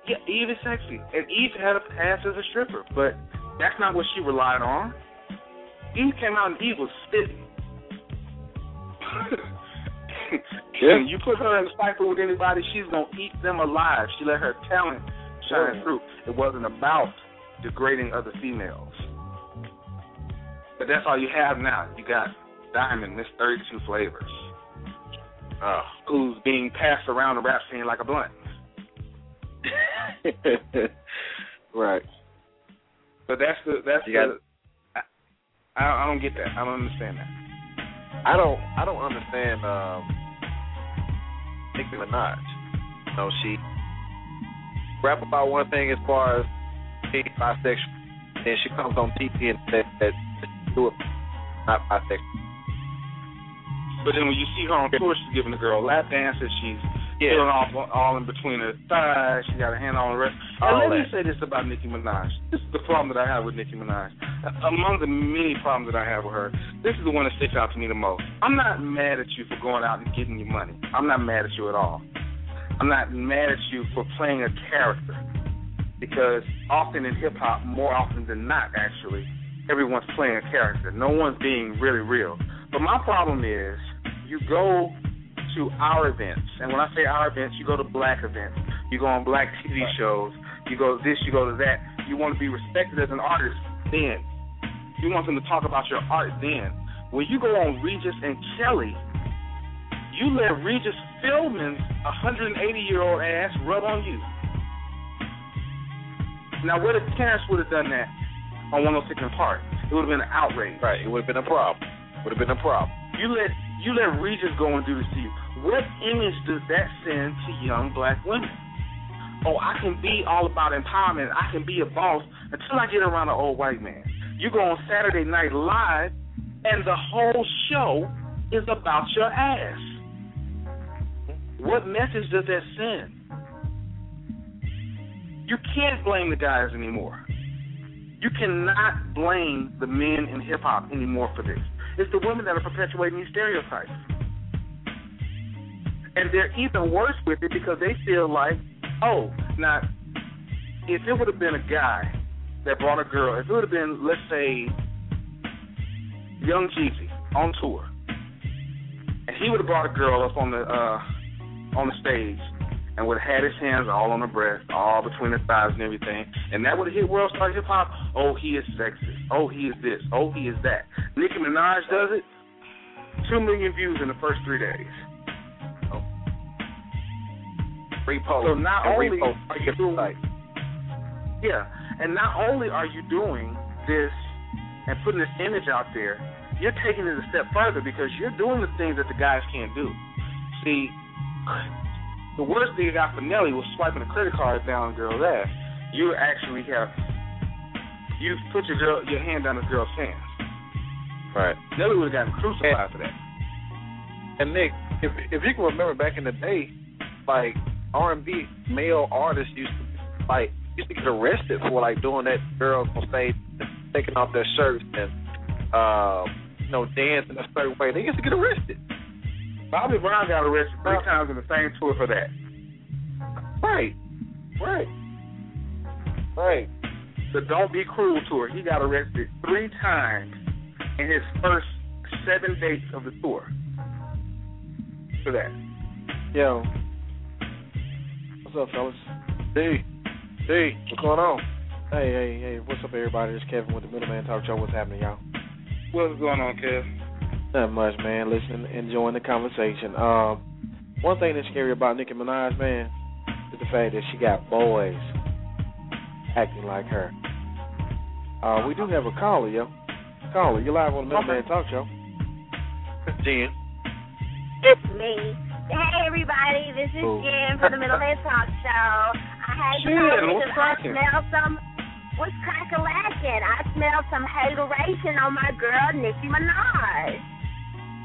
Speaker 5: yeah, Eve is sexy, and Eve had a past as a stripper, but that's not what she relied on. Eve came out and Eve was spitting. <laughs>
Speaker 6: Yeah.
Speaker 5: you put her in a cycle with anybody, she's gonna eat them alive. She let her talent shine through. It wasn't about degrading other females. But that's all you have now. You got Diamond, Miss 32 Flavors,
Speaker 6: Oh.
Speaker 5: who's being passed around the rap scene like a blunt. <laughs>
Speaker 6: right.
Speaker 5: But that's the that's
Speaker 6: You
Speaker 5: the. I, I don't get that. I don't understand that.
Speaker 6: I don't I don't understand um Nicki Minaj. You know, she rap about one thing as far as being bisexual, then she comes on TV and says that do it not bisexual.
Speaker 5: But then when you see her on tour, she's giving the girl lap dances. She's
Speaker 6: Yeah.
Speaker 5: feeling off all in between her thighs. She got her hand on the rest.
Speaker 6: All
Speaker 5: and let me say this about Nicki Minaj. This is the problem that I have with Nicki Minaj. Among the many problems that I have with her, this is the one that sticks out to me the most. I'm not mad at you for going out and getting your money. I'm not mad at you at all. I'm not mad at you for playing a character. Because often in hip hop, more often than not, actually, everyone's playing a character. No one's being really real. But my problem is, you go to our events, and when I say our events, you go to black events, you go on black TV shows, you go this, you go to that. You want to be respected as an artist then. You want them to talk about your art then. When you go on Regis and Kelly, you let Regis Philbin's 180 year old ass rub on you. Now, what if Terrence would have done that on 106 and Park? It would have been an outrage.
Speaker 6: Right. It would have been a problem. Would have been a problem.
Speaker 5: You let You let Regis go and do this to you. What image does that send to young black women? Oh, I can be all about empowerment. I can be a boss until I get around an old white man. You go on Saturday Night Live, and the whole show is about your ass. What message does that send? You can't blame the guys anymore. You cannot blame the men in hip hop anymore for this. It's the women that are perpetuating these stereotypes. And they're even worse with it because they feel like, oh, now, if it would have been a guy that brought a girl, if it would have been, let's say, Young Jeezy on tour, and he would have brought a girl up on the uh, on the stage and would have had his hands all on her breast, all between her thighs and everything, and that would have hit World Star Hip Hop. Oh, he is sexist. Oh, he is this. Oh, he is that. Nicki Minaj does it. Two million views in the first three days. Oh.
Speaker 6: Repost.
Speaker 5: So not only
Speaker 6: repost.
Speaker 5: are you doing, yeah, and not only are you doing this and putting this image out there, you're taking it a step further because you're doing the things that the guys can't do. See, the worst thing you got for Nelly was swiping a credit card down a girl's ass. You actually have you put your girl your hand down a girl's pants.
Speaker 6: Right.
Speaker 5: Nelly would have gotten crucified for that.
Speaker 6: And Nick, if if you can remember back in the day, like R and B male artists used to like used to get arrested for like doing that girls on stage taking off their shirts and uh you know, dancing a certain way. They used to get arrested.
Speaker 5: Bobby Brown got arrested three times in the same tour for that.
Speaker 6: Right. Right. Right.
Speaker 5: The Don't Be Cruel tour, he got arrested three times in his first seven dates of the tour for that.
Speaker 7: Yo. What's up, fellas?
Speaker 6: D. D. What's going on?
Speaker 7: Hey, hey, hey. What's up, everybody? It's Kevin with the Middleman Talk Show. What's happening, y'all?
Speaker 5: What's going on, Kev?
Speaker 7: Not much, man. Listen, enjoying the conversation. Um, one thing that's scary about Nicki Minaj, man, is the fact that she got boys acting like her. Uh, we do have a caller, yo. Caller, you're live on the Middleman Talk Show.
Speaker 6: Jen.
Speaker 8: It's me. Hey everybody, this is
Speaker 7: Ooh.
Speaker 8: Jen from the Middleman Talk Show. I had to
Speaker 5: Jen,
Speaker 8: call
Speaker 5: what's
Speaker 8: because I smell some what's crack a lacking. I smell some hateration on my girl Nicki Minaj.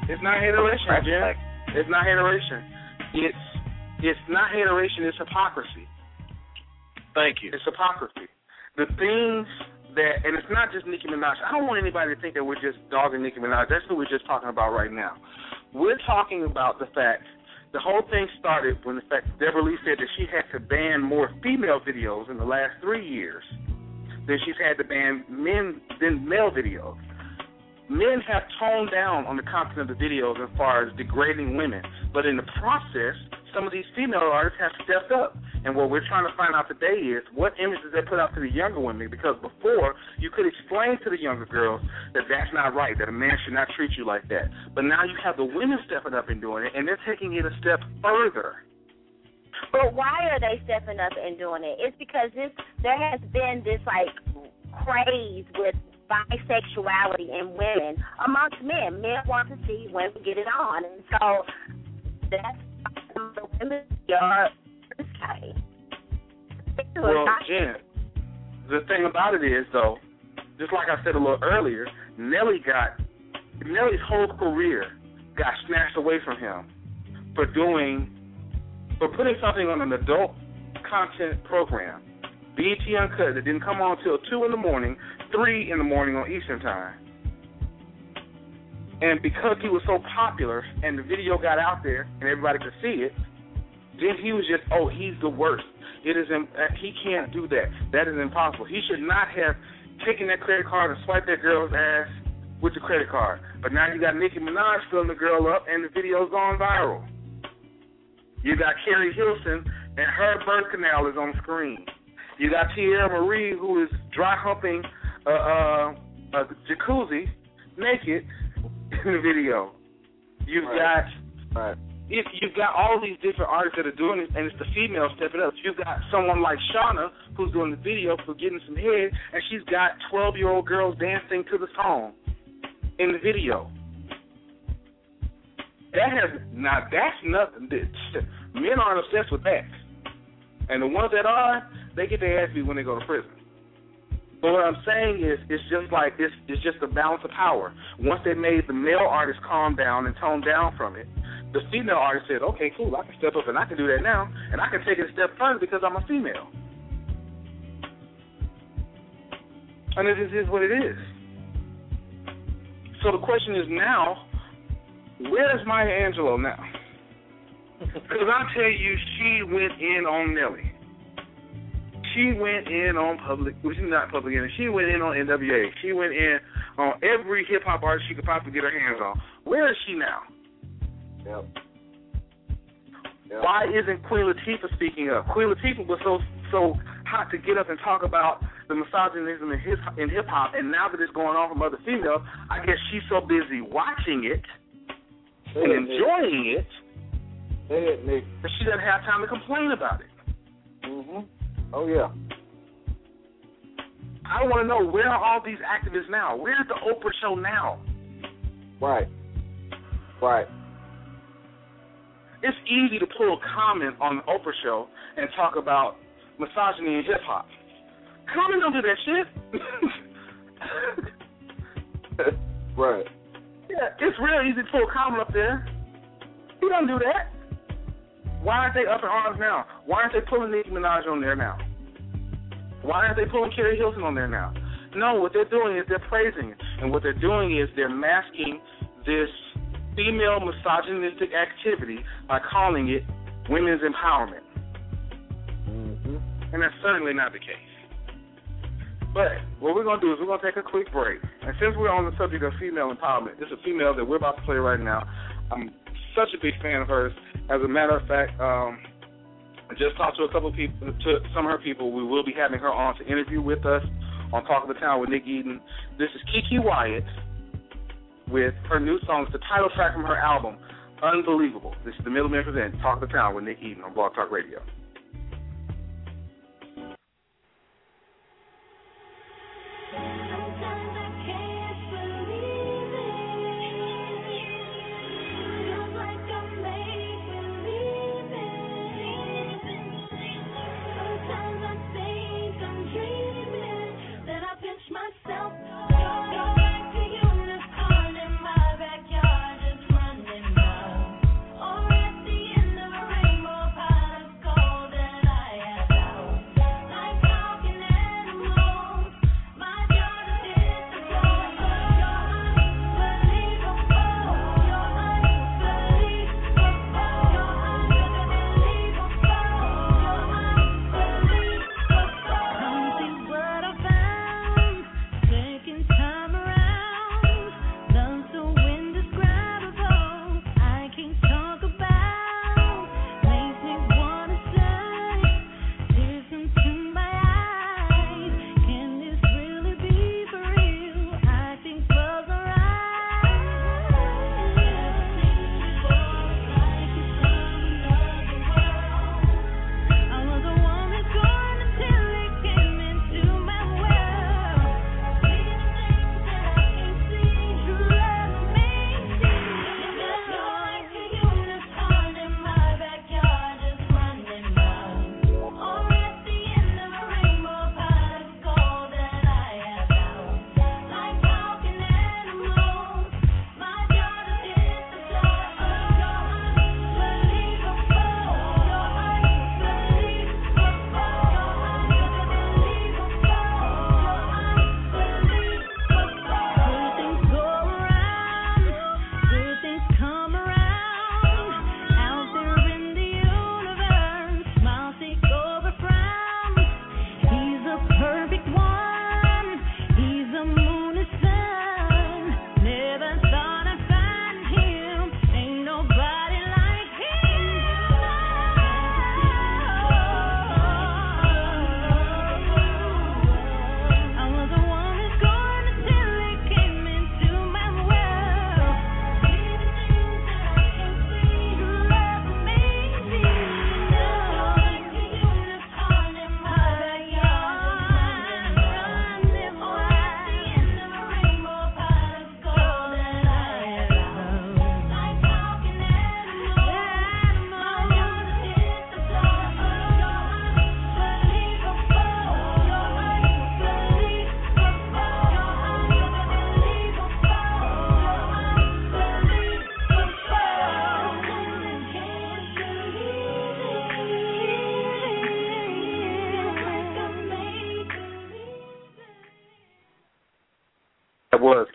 Speaker 5: It's not hateration, Jen. It's not hateration. It's it's not hateration. It's hypocrisy.
Speaker 6: Thank you.
Speaker 5: It's hypocrisy. The things that, and it's not just Nicki Minaj. I don't want anybody to think that we're just dogging Nicki Minaj. That's what we're just talking about right now. We're talking about the fact the whole thing started when the fact Debra Lee said that she had to ban more female videos in the last three years than she's had to ban men than male videos. Men have toned down on the content of the videos as far as degrading women, but in the process, some of these female artists have stepped up. And what we're trying to find out today is what images they put out to the younger women. Because before, you could explain to the younger girls that that's not right, that a man should not treat you like that. But now you have the women stepping up and doing it, and they're taking it a step further.
Speaker 8: But why are they stepping up and doing it? It's because this there has been this like craze with bisexuality in women amongst men. Men want to see women get it on, and so that's why the women are risque.
Speaker 5: Well, Jen, the thing about it is, though, just like I said a little earlier, Nelly got Nelly's whole career got snatched away from him for doing for putting something on an adult content program, BET Uncut, that didn't come on until two in the morning, three in the morning on Eastern Time. And because he was so popular and the video got out there and everybody could see it, then he was just, oh, he's the worst. It is, uh, he can't do that. That is impossible. He should not have taken that credit card and swiped that girl's ass with the credit card. But now you got Nicki Minaj filling the girl up, and the video's gone viral. You got Keri Hilson, and her birth canal is on screen. You got Teairra Mari, who is dry humping a, a, a jacuzzi naked in the video. You've
Speaker 6: Right.
Speaker 5: got
Speaker 6: Right.
Speaker 5: if you've got all these different artists that are doing it, and it's the female stepping up. You've got someone like Shawnna who's doing the video for getting some head, and she's got twelve-year-old girls dancing to the song in the video. That has now that's nothing. Men aren't obsessed with that, and the ones that are, they get their ass beat when they go to prison. But what I'm saying is, it's just like this. It's just a balance of power. Once they made the male artist calm down and tone down from it, the female artist said, "Okay, cool, I can step up and I can do that now, and I can take it a step further because I'm a female." And it is, is what it is. So the question is now, where's Maya Angelou now? <laughs> Because I tell you, she went in on Nelly. She went in on public, which is not public enemy. She went in on NWA. She went in on every hip hop artist she could possibly get her hands on. Where is she now?
Speaker 6: Yep. Yep.
Speaker 5: Why isn't Queen Latifah speaking up? Queen Latifah was so so hot to get up and talk about the misogynism in his in hip hop, and now that it's going on from other females, I guess she's so busy watching it and enjoying it
Speaker 6: Nick.
Speaker 5: that she doesn't have time to complain about it.
Speaker 6: Mhm. Oh yeah.
Speaker 5: I want to know where are all these activists now? Where's the Oprah show now?
Speaker 6: Right. Right.
Speaker 5: It's easy to pull a comment on the Oprah show and talk about misogyny and hip hop. Comment don't do that shit. <laughs>
Speaker 6: right.
Speaker 5: yeah, it's real easy to pull a comment up there. He don't do that. Why aren't they up in arms now? Why aren't they pulling Nicki Minaj on there now? Why aren't they pulling Keri Hilson on there now? No, what they're doing is they're praising it. And what they're doing is they're masking this female misogynistic activity by calling it women's empowerment.
Speaker 6: Mhm.
Speaker 5: And that's certainly not the case. But what we're going to do is we're going to take a quick break. And since we're on the subject of female empowerment, this is a female that we're about to play right now. I'm such a big fan of hers. As a matter of fact, um, I just talked to a couple of people, to some of her people. We will be having her on to interview with us on Talk of the Town with Nick Eden. This is KeKe Wyatt with her new song, it's the title track from her album, Unbelievable. This is the Middleman Present, Talk of the Town with Nick Eden on Blog Talk Radio.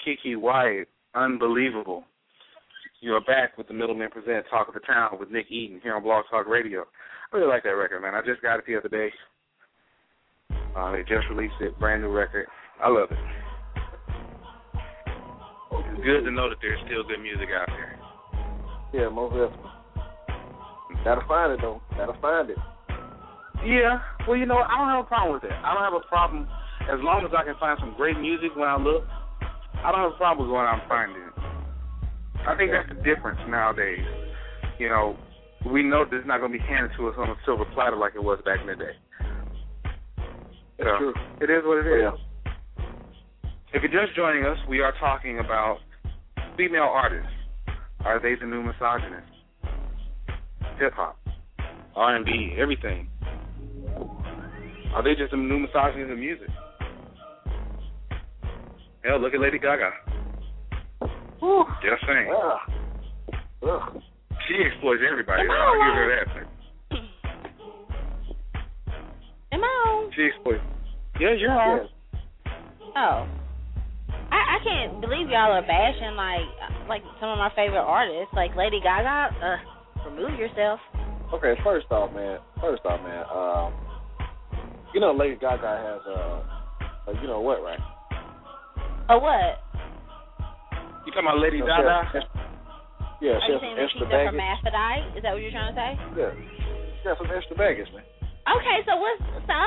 Speaker 5: KeKe Wyatt. Unbelievable. You are back with the Middleman Present Talk of the Town with Nick Eden here on Blog Talk Radio. I really like that record, man. I just got it the other day. Uh, they just released it, brand new record. I love it. It's good to know that there's still good music out there.
Speaker 6: Yeah, most definitely. Gotta find it though. Gotta find it.
Speaker 5: Yeah, well, you know. I don't have a problem with that. I don't have a problem as long as I can find some great music when I look. I don't have a problem with going out and finding it. I think that's the difference nowadays. You know, we know that it's not going to be handed to us on a silver platter like it was back in the day.
Speaker 6: That's
Speaker 5: So,
Speaker 6: true.
Speaker 5: It is what it is.
Speaker 6: Yeah.
Speaker 5: If you're just joining us, we are talking about female artists. Are they the new misogynist? Hip hop, R and B, everything. Are they just the new misogynist in music? Hell, look at Lady Gaga.
Speaker 6: Whew.
Speaker 5: Just saying.
Speaker 6: Ah. Ugh.
Speaker 5: She exploits everybody.
Speaker 9: Am
Speaker 5: though.
Speaker 9: I
Speaker 5: I'll give her that.
Speaker 9: Am I on?
Speaker 5: She exploits. Yeah, you're on.
Speaker 9: Oh. I, I can't believe y'all are bashing like like some of my favorite artists, like Lady Gaga. Uh, remove yourself.
Speaker 6: Okay, first off, man. First off, man. Um, you know, Lady Gaga has a, a you know what, right?
Speaker 9: Or what?
Speaker 5: You talking about Lady
Speaker 6: You know,
Speaker 5: Gaga?
Speaker 6: she Yeah,
Speaker 9: Are you saying that she's
Speaker 6: extra
Speaker 9: a hermaphrodite? Is that what you're trying to say?
Speaker 6: Yeah, she has some extra baggage, man.
Speaker 9: Okay, so what's so?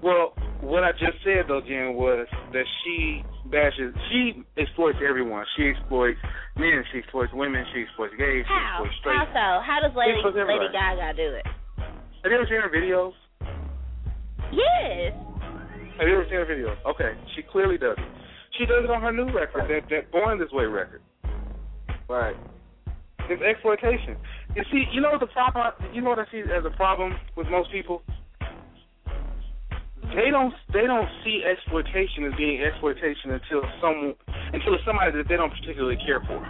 Speaker 5: Well, what I just said though, Jen, was that she bashes, she exploits everyone. She exploits men, she exploits women, she exploits gays, she
Speaker 9: How?
Speaker 5: exploits straight.
Speaker 9: How so? How does Lady Lady. Gaga do it?
Speaker 5: Have you ever seen her videos?
Speaker 9: Yes.
Speaker 5: Have you ever seen her video? Okay, she clearly does it. She does it on her new record, that that Born This Way record.
Speaker 6: Right.
Speaker 5: It's exploitation. You see, you know the problem? You know what I see as a problem with most people? They don't they don't see exploitation as being exploitation until some until it's somebody that they don't particularly care for.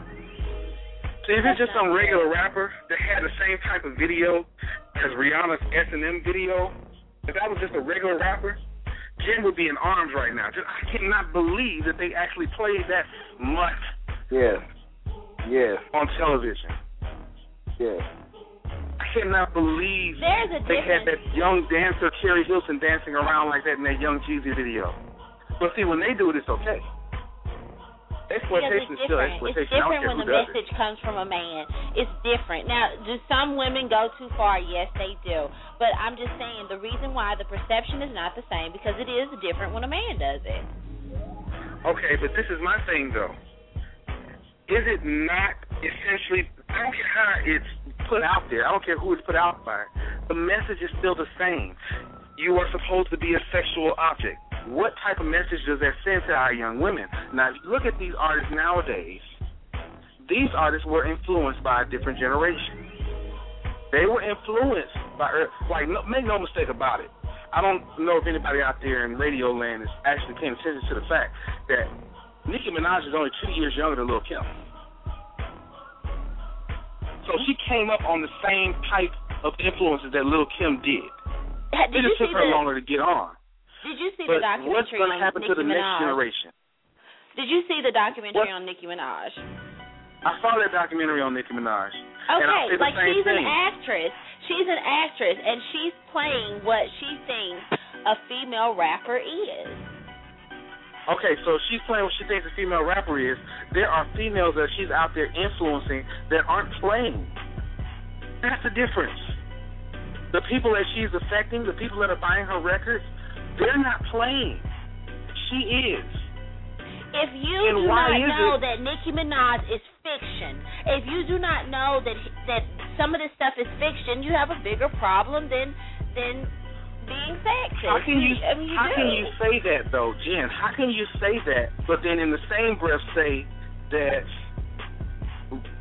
Speaker 5: See, if it's just some regular rapper that had the same type of video as Rihanna's S and M video, if that was just a regular rapper, Jen would be in arms right now. Just, I cannot believe that they actually played that much
Speaker 6: Yes. Yes.
Speaker 5: on television.
Speaker 6: Yes.
Speaker 5: I cannot believe
Speaker 9: There's a
Speaker 5: they had that young dancer Keri Hilson dancing around like that in that Young Jeezy video. But see, when they do it, it's okay. Exploitation
Speaker 9: it's
Speaker 5: is still
Speaker 9: different.
Speaker 5: exploitation.
Speaker 9: It's different when the message comes from a man. It's different. Now, do some women go too far? Yes, they do. But I'm just saying the reason why the perception is not the same because it is different when a man does it.
Speaker 5: it. Okay, but this is my thing though. Is it not essentially? I don't care how it's put out there. I don't care who it's put out by. The message is still the same. You are supposed to be a sexual object. What type of message does that send to our young women? Now, if you look at these artists nowadays, these artists were influenced by a different generation. They were influenced by, er, like, no, make no mistake about it. I don't know if anybody out there in radio land is actually paying attention to the fact that Nicki Minaj is only two years younger than Lil Kim. So she came up on the same type of influences that Lil Kim did. It
Speaker 9: Did you
Speaker 5: just took her
Speaker 9: the
Speaker 5: longer to get on.
Speaker 9: Did you see
Speaker 5: But
Speaker 9: the documentary
Speaker 5: what's going to
Speaker 9: on
Speaker 5: happen
Speaker 9: Nicki
Speaker 5: to the
Speaker 9: Minaj?
Speaker 5: next generation?
Speaker 9: Did you see the documentary
Speaker 5: What?
Speaker 9: on Nicki Minaj?
Speaker 5: I saw that documentary on Nicki Minaj.
Speaker 9: Okay, like she's
Speaker 5: thing.
Speaker 9: an actress. She's an actress, and she's playing what she thinks a female rapper is.
Speaker 5: Okay, so she's playing what she thinks a female rapper is. There are females that she's out there influencing that aren't playing. That's the difference. The people that she's affecting, the people that are buying her records, they're not playing. She is.
Speaker 9: If you
Speaker 5: And
Speaker 9: do not know
Speaker 5: it-
Speaker 9: that Nicki Minaj is fiction, if you do not know that that some of this stuff is fiction, you have a bigger problem than than being sexist.
Speaker 5: How can you
Speaker 9: I mean, you
Speaker 5: how
Speaker 9: do.
Speaker 5: can you say that though, Jen? How can you say that but then in the same breath say that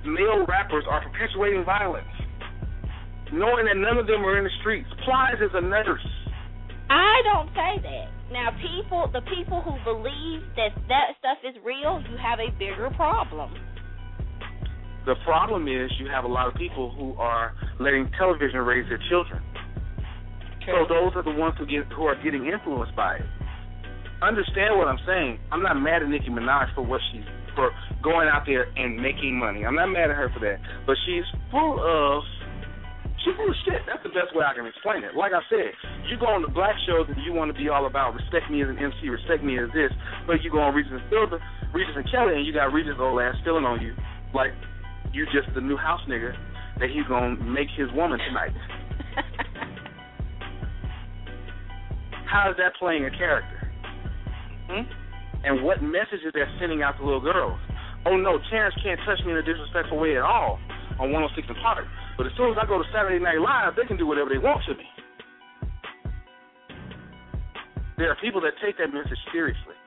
Speaker 5: male rappers are perpetuating violence? Knowing that none of them are in the streets. Plies is a nurse.
Speaker 9: I don't say that. Now, people, the people who believe that that stuff is real, you have a bigger problem.
Speaker 5: The problem is you have a lot of people who are letting television raise their children. So those are the ones who get who are getting influenced by it. understand what I'm saying. I'm not mad at Nicki Minaj for what she's for going out there and making money. I'm not mad at her for that. But she's full of she's full of shit. That's the best way I can explain it. Like I said, you go on the black shows and you want to be all about respect me as an MC, respect me as this, but you go on Regis and Phil, Regis and Kelly, and you got Regis old ass stealing on you, like you just the new house nigga that he's gonna make his woman tonight. <laughs> How is that playing a character? Hmm? And what message is that sending out to little girls? Oh no, Terrence can't touch me in a disrespectful way at all on 106 and Park. But as soon as I go to Saturday Night Live, they can do whatever they want to me. There are people that take that message seriously.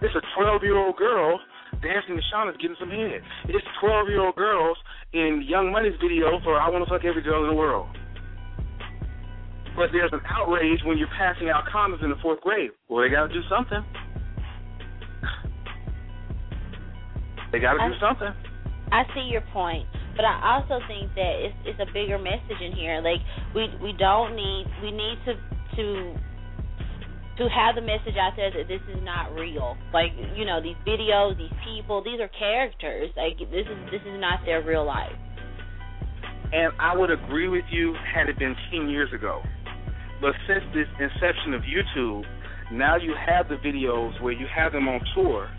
Speaker 5: It's a 12 year old girl dancing to Shawnna's getting some head. It's 12 year old girls in Young Money's video for I Want to Fuck Every Girl in the World. But there's an outrage when you're passing out condoms in the fourth grade. Well, they got to do something. They got to do something.
Speaker 9: I see your point, but I also think that it's it's a bigger message in here. Like we we don't need we need to to to have the message out there that this is not real. Like you know these videos, these people, these are characters. Like this is this is not their real life.
Speaker 5: And I would agree with you had it been 10 years ago. But since this inception of YouTube, now you have the videos where you have them on tour,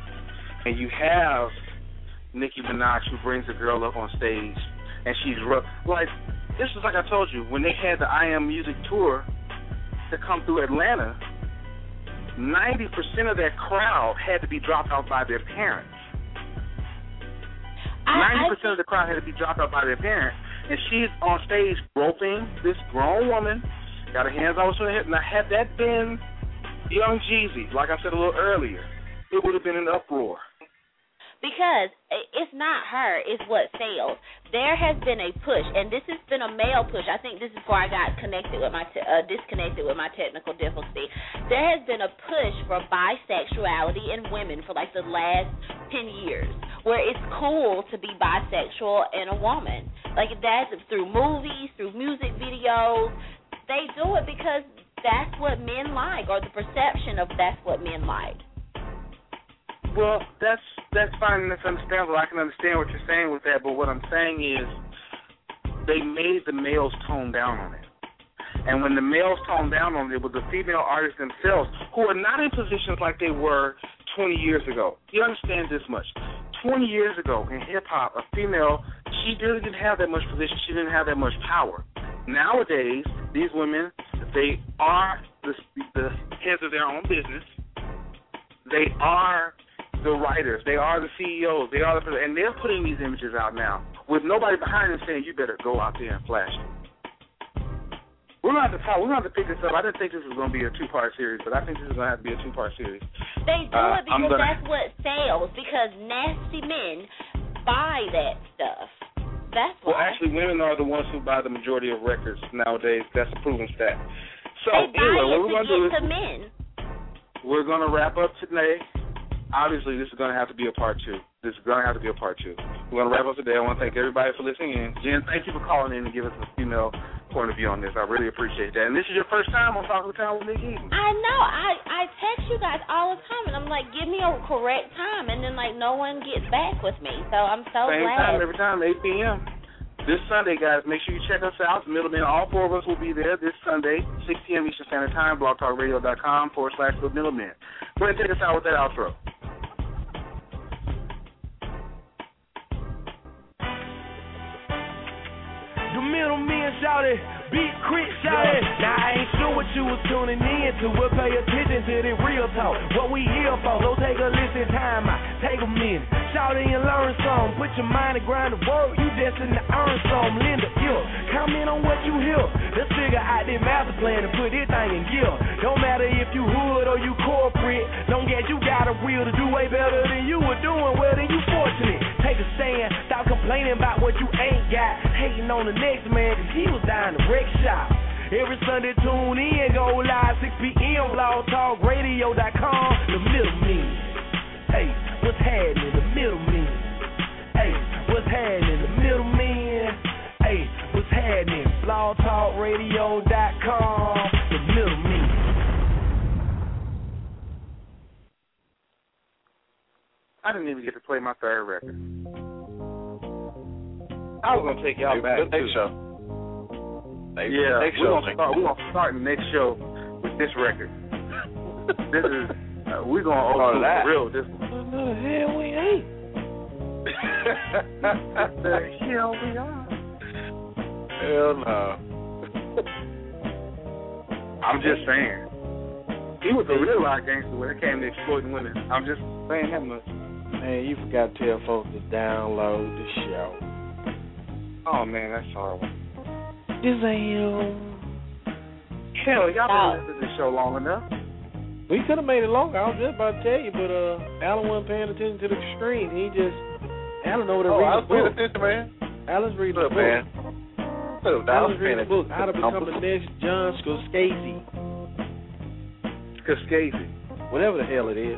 Speaker 5: and you have Nicki Minaj who brings a girl up on stage, and she's rough. Like this is like I told you when they had the I Am Music tour to come through Atlanta. Ninety percent of that crowd had to be dropped out by their parents. Ninety percent of the crowd had to be dropped out by their parents, and she's on stage groping this grown woman, got her hands all over her hip. Now, had that been Young Jeezy, like I said a little earlier, it would have been an uproar.
Speaker 9: Because it's not her, it's what sells. There has been a push, and this has been a male push. I think this is where I got connected with my te- uh, disconnected with my technical difficulty. There has been a push for bisexuality in women for like the last ten years, where it's cool to be bisexual in a woman. Like that's through movies, through music videos. They do it because that's what men like, or the perception of that's what men like.
Speaker 5: Well, that's that's fine and that's understandable. I can understand what you're saying with that, but what I'm saying is they made the males tone down on it. And when the males toned down on it, it was the female artists themselves who are not in positions like they were 20 years ago. You understand this much? 20 years ago in hip hop, a female she really didn't have that much position. She didn't have that much power. Nowadays, these women they are the, the heads of their own business. They are the writers. They are the CEOs. They are the and they're putting these images out now with nobody behind them saying you better go out there and flash it. We're gonna have to talk. We're gonna have to pick this up. I didn't think this was gonna be a two-part series, but I think this is gonna have to be a two-part series.
Speaker 9: They do
Speaker 5: Uh,
Speaker 9: it because
Speaker 5: gonna-
Speaker 9: that's what sells. Because nasty men buy that stuff. That's why.
Speaker 5: Well, actually, women are the ones who buy the majority of records nowadays. That's a proven stat. So
Speaker 9: they buy
Speaker 5: anyway,
Speaker 9: it
Speaker 5: what we're
Speaker 9: to
Speaker 5: gonna do
Speaker 9: get
Speaker 5: is
Speaker 9: to men.
Speaker 5: we're gonna wrap up today. Obviously, this is gonna have to be a part two. This is gonna have to be a part two. We're gonna wrap up today. I want to thank everybody for listening in. Jen, thank you for calling in and giving us a female point of view on this. I really appreciate that. And this is your first time on Talk of the Town with Nick Eden.
Speaker 9: I know. I I text you guys all the time, and I'm like, give me a correct time, and then like no one gets back with me. So I'm so
Speaker 5: Same
Speaker 9: glad.
Speaker 5: time every time, 8 p.m. This Sunday, guys, make sure you check us out. Middlemen, all four of us will be there this Sunday, 6 p.m. Eastern Standard Time, blogtalkradio.com forward slash the middlemen. Go ahead and take us out with that outro.
Speaker 10: Middleman shouted, beat crit shouted. Now I ain't sure what you was tuning in to, but pay attention to the real talk. What we here for, so take a listen, time out, take a minute. Shout in and learn some, put your mind to grind the work, you destined to earn some. Linda, yeah, comment on what you hear. Let's figure out this master plan and put this thing in gear. Don't matter if you hood or you corporate, don't get you got a will to do way better than you were doing, well then you fortunate. Take a stand, stop complaining about what you ain't got. Hating on the next man, cause he was down the wreck shop. Every Sunday tune in, go live 6 p.m. blogtalkradio.com. The middleman. Hey, what's happening? The middleman. Hey, what's happening? The middleman. Hey, what's happening? blogtalkradio.com. The middleman.
Speaker 5: didn't even get to play my third record. I was gonna take y'all back.
Speaker 6: Next
Speaker 5: too.
Speaker 6: show. Next,
Speaker 5: Yeah,
Speaker 6: next
Speaker 5: we're
Speaker 6: show.
Speaker 5: gonna start. We're gonna start the next show with this record. <laughs> this is uh, we're gonna
Speaker 6: Oh,
Speaker 5: old
Speaker 6: that.
Speaker 5: for real. This
Speaker 7: No, the hell we ain't. <laughs>
Speaker 5: the hell we are.
Speaker 6: Hell no.
Speaker 5: I'm just saying. He was a real life gangster when it came to exploiting women. I'm just saying that much.
Speaker 7: Man, you forgot to tell folks to download the show.
Speaker 5: Oh man, that's horrible.
Speaker 7: This ain't
Speaker 5: Hell, y'all
Speaker 9: Stop.
Speaker 5: been listening to this show long enough.
Speaker 7: We could have made it longer. I was just about to tell you, but uh, Alan wasn't paying attention to the screen. He just Alan over there
Speaker 6: Oh, I was
Speaker 7: reading
Speaker 6: paying
Speaker 7: a book.
Speaker 6: attention, man.
Speaker 7: Alan's reading
Speaker 6: Look,
Speaker 7: a book.
Speaker 6: man. Look, I was
Speaker 7: Alan's reading a book.
Speaker 6: attention.
Speaker 7: How to become the next John Scorsese,
Speaker 5: Cascade.
Speaker 7: whatever the hell it is.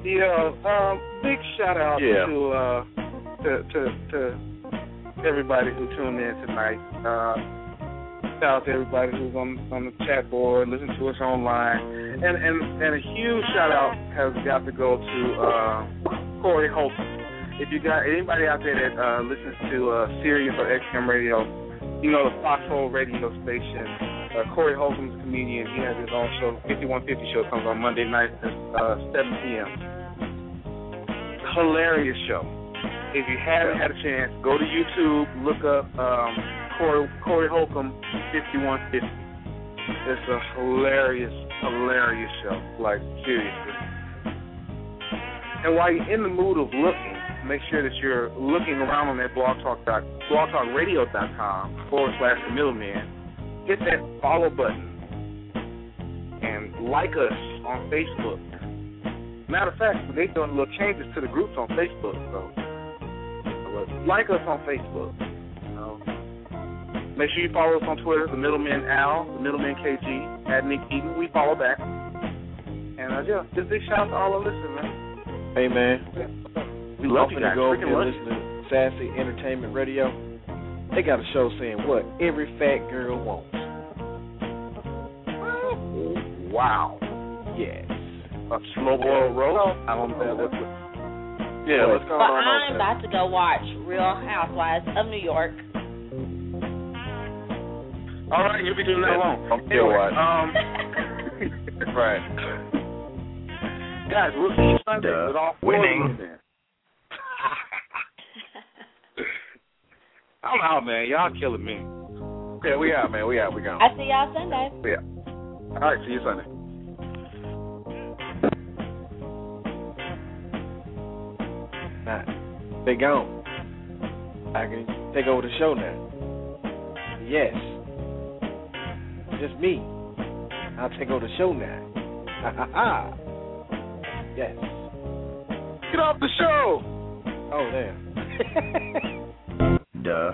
Speaker 5: Yeah, um, big shout out
Speaker 6: Yeah.
Speaker 5: to uh to to to everybody who tuned in tonight. Uh shout out to everybody who's on on the chat board, listen to us online. And and and a huge shout out has got to go to uh Corey Holcomb. If you got anybody out there that uh listens to uh Sirius or XM radio, you know the Foxxhole radio station. Uh, Corey Holcomb's a comedian. He has his own show, 5150 show, comes on Monday night at uh, 7 p.m. Hilarious show. If you haven't had a chance, go to YouTube, look up um, Corey, Corey Holcomb 5150. It's a hilarious, hilarious show. Like, seriously. And while you're in the mood of looking, make sure that you're looking around on that blog talk dot, blogtalkradio.com forward slash the middleman hit that follow button and like us on Facebook. Matter of fact, they doing little changes to the groups on Facebook, so like us on Facebook. Know. Make sure you follow us on Twitter, the middleman Al, the middleman KG, at Nick Eden. We follow back. And uh, yeah, just big shout out to all the listeners, man.
Speaker 7: Hey man,
Speaker 5: We love you guys.
Speaker 7: go
Speaker 5: Freaking love
Speaker 7: and
Speaker 5: you.
Speaker 7: listen to Sassy Entertainment Radio. They got a show saying what every fat girl wants.
Speaker 5: Wow.
Speaker 7: Yes.
Speaker 5: A slow boiled roast. I don't know what.
Speaker 6: Yeah, let's go
Speaker 9: But
Speaker 6: on
Speaker 9: I'm
Speaker 6: over.
Speaker 9: about to go watch Real Housewives of New York.
Speaker 5: All right, you'll be doing that alone.
Speaker 6: I'm still
Speaker 5: Anyway,
Speaker 6: watching.
Speaker 5: um, <laughs>
Speaker 6: Right.
Speaker 5: guys, we'll see you Sunday
Speaker 3: Duh.
Speaker 5: with all four
Speaker 3: Winning.
Speaker 5: of you. <laughs> I'm out, man. Y'all killing me.
Speaker 6: Yeah, we out, man. We out. We gone.
Speaker 9: I see y'all Sunday.
Speaker 5: Yeah. All right, see you Sunday.
Speaker 7: Nah, they gone. I can take over the show now. Yes. Just me. I'll take over the show now. Ha ha ha. Yes.
Speaker 6: Get off the show.
Speaker 7: Oh, damn. <laughs>
Speaker 3: Duh.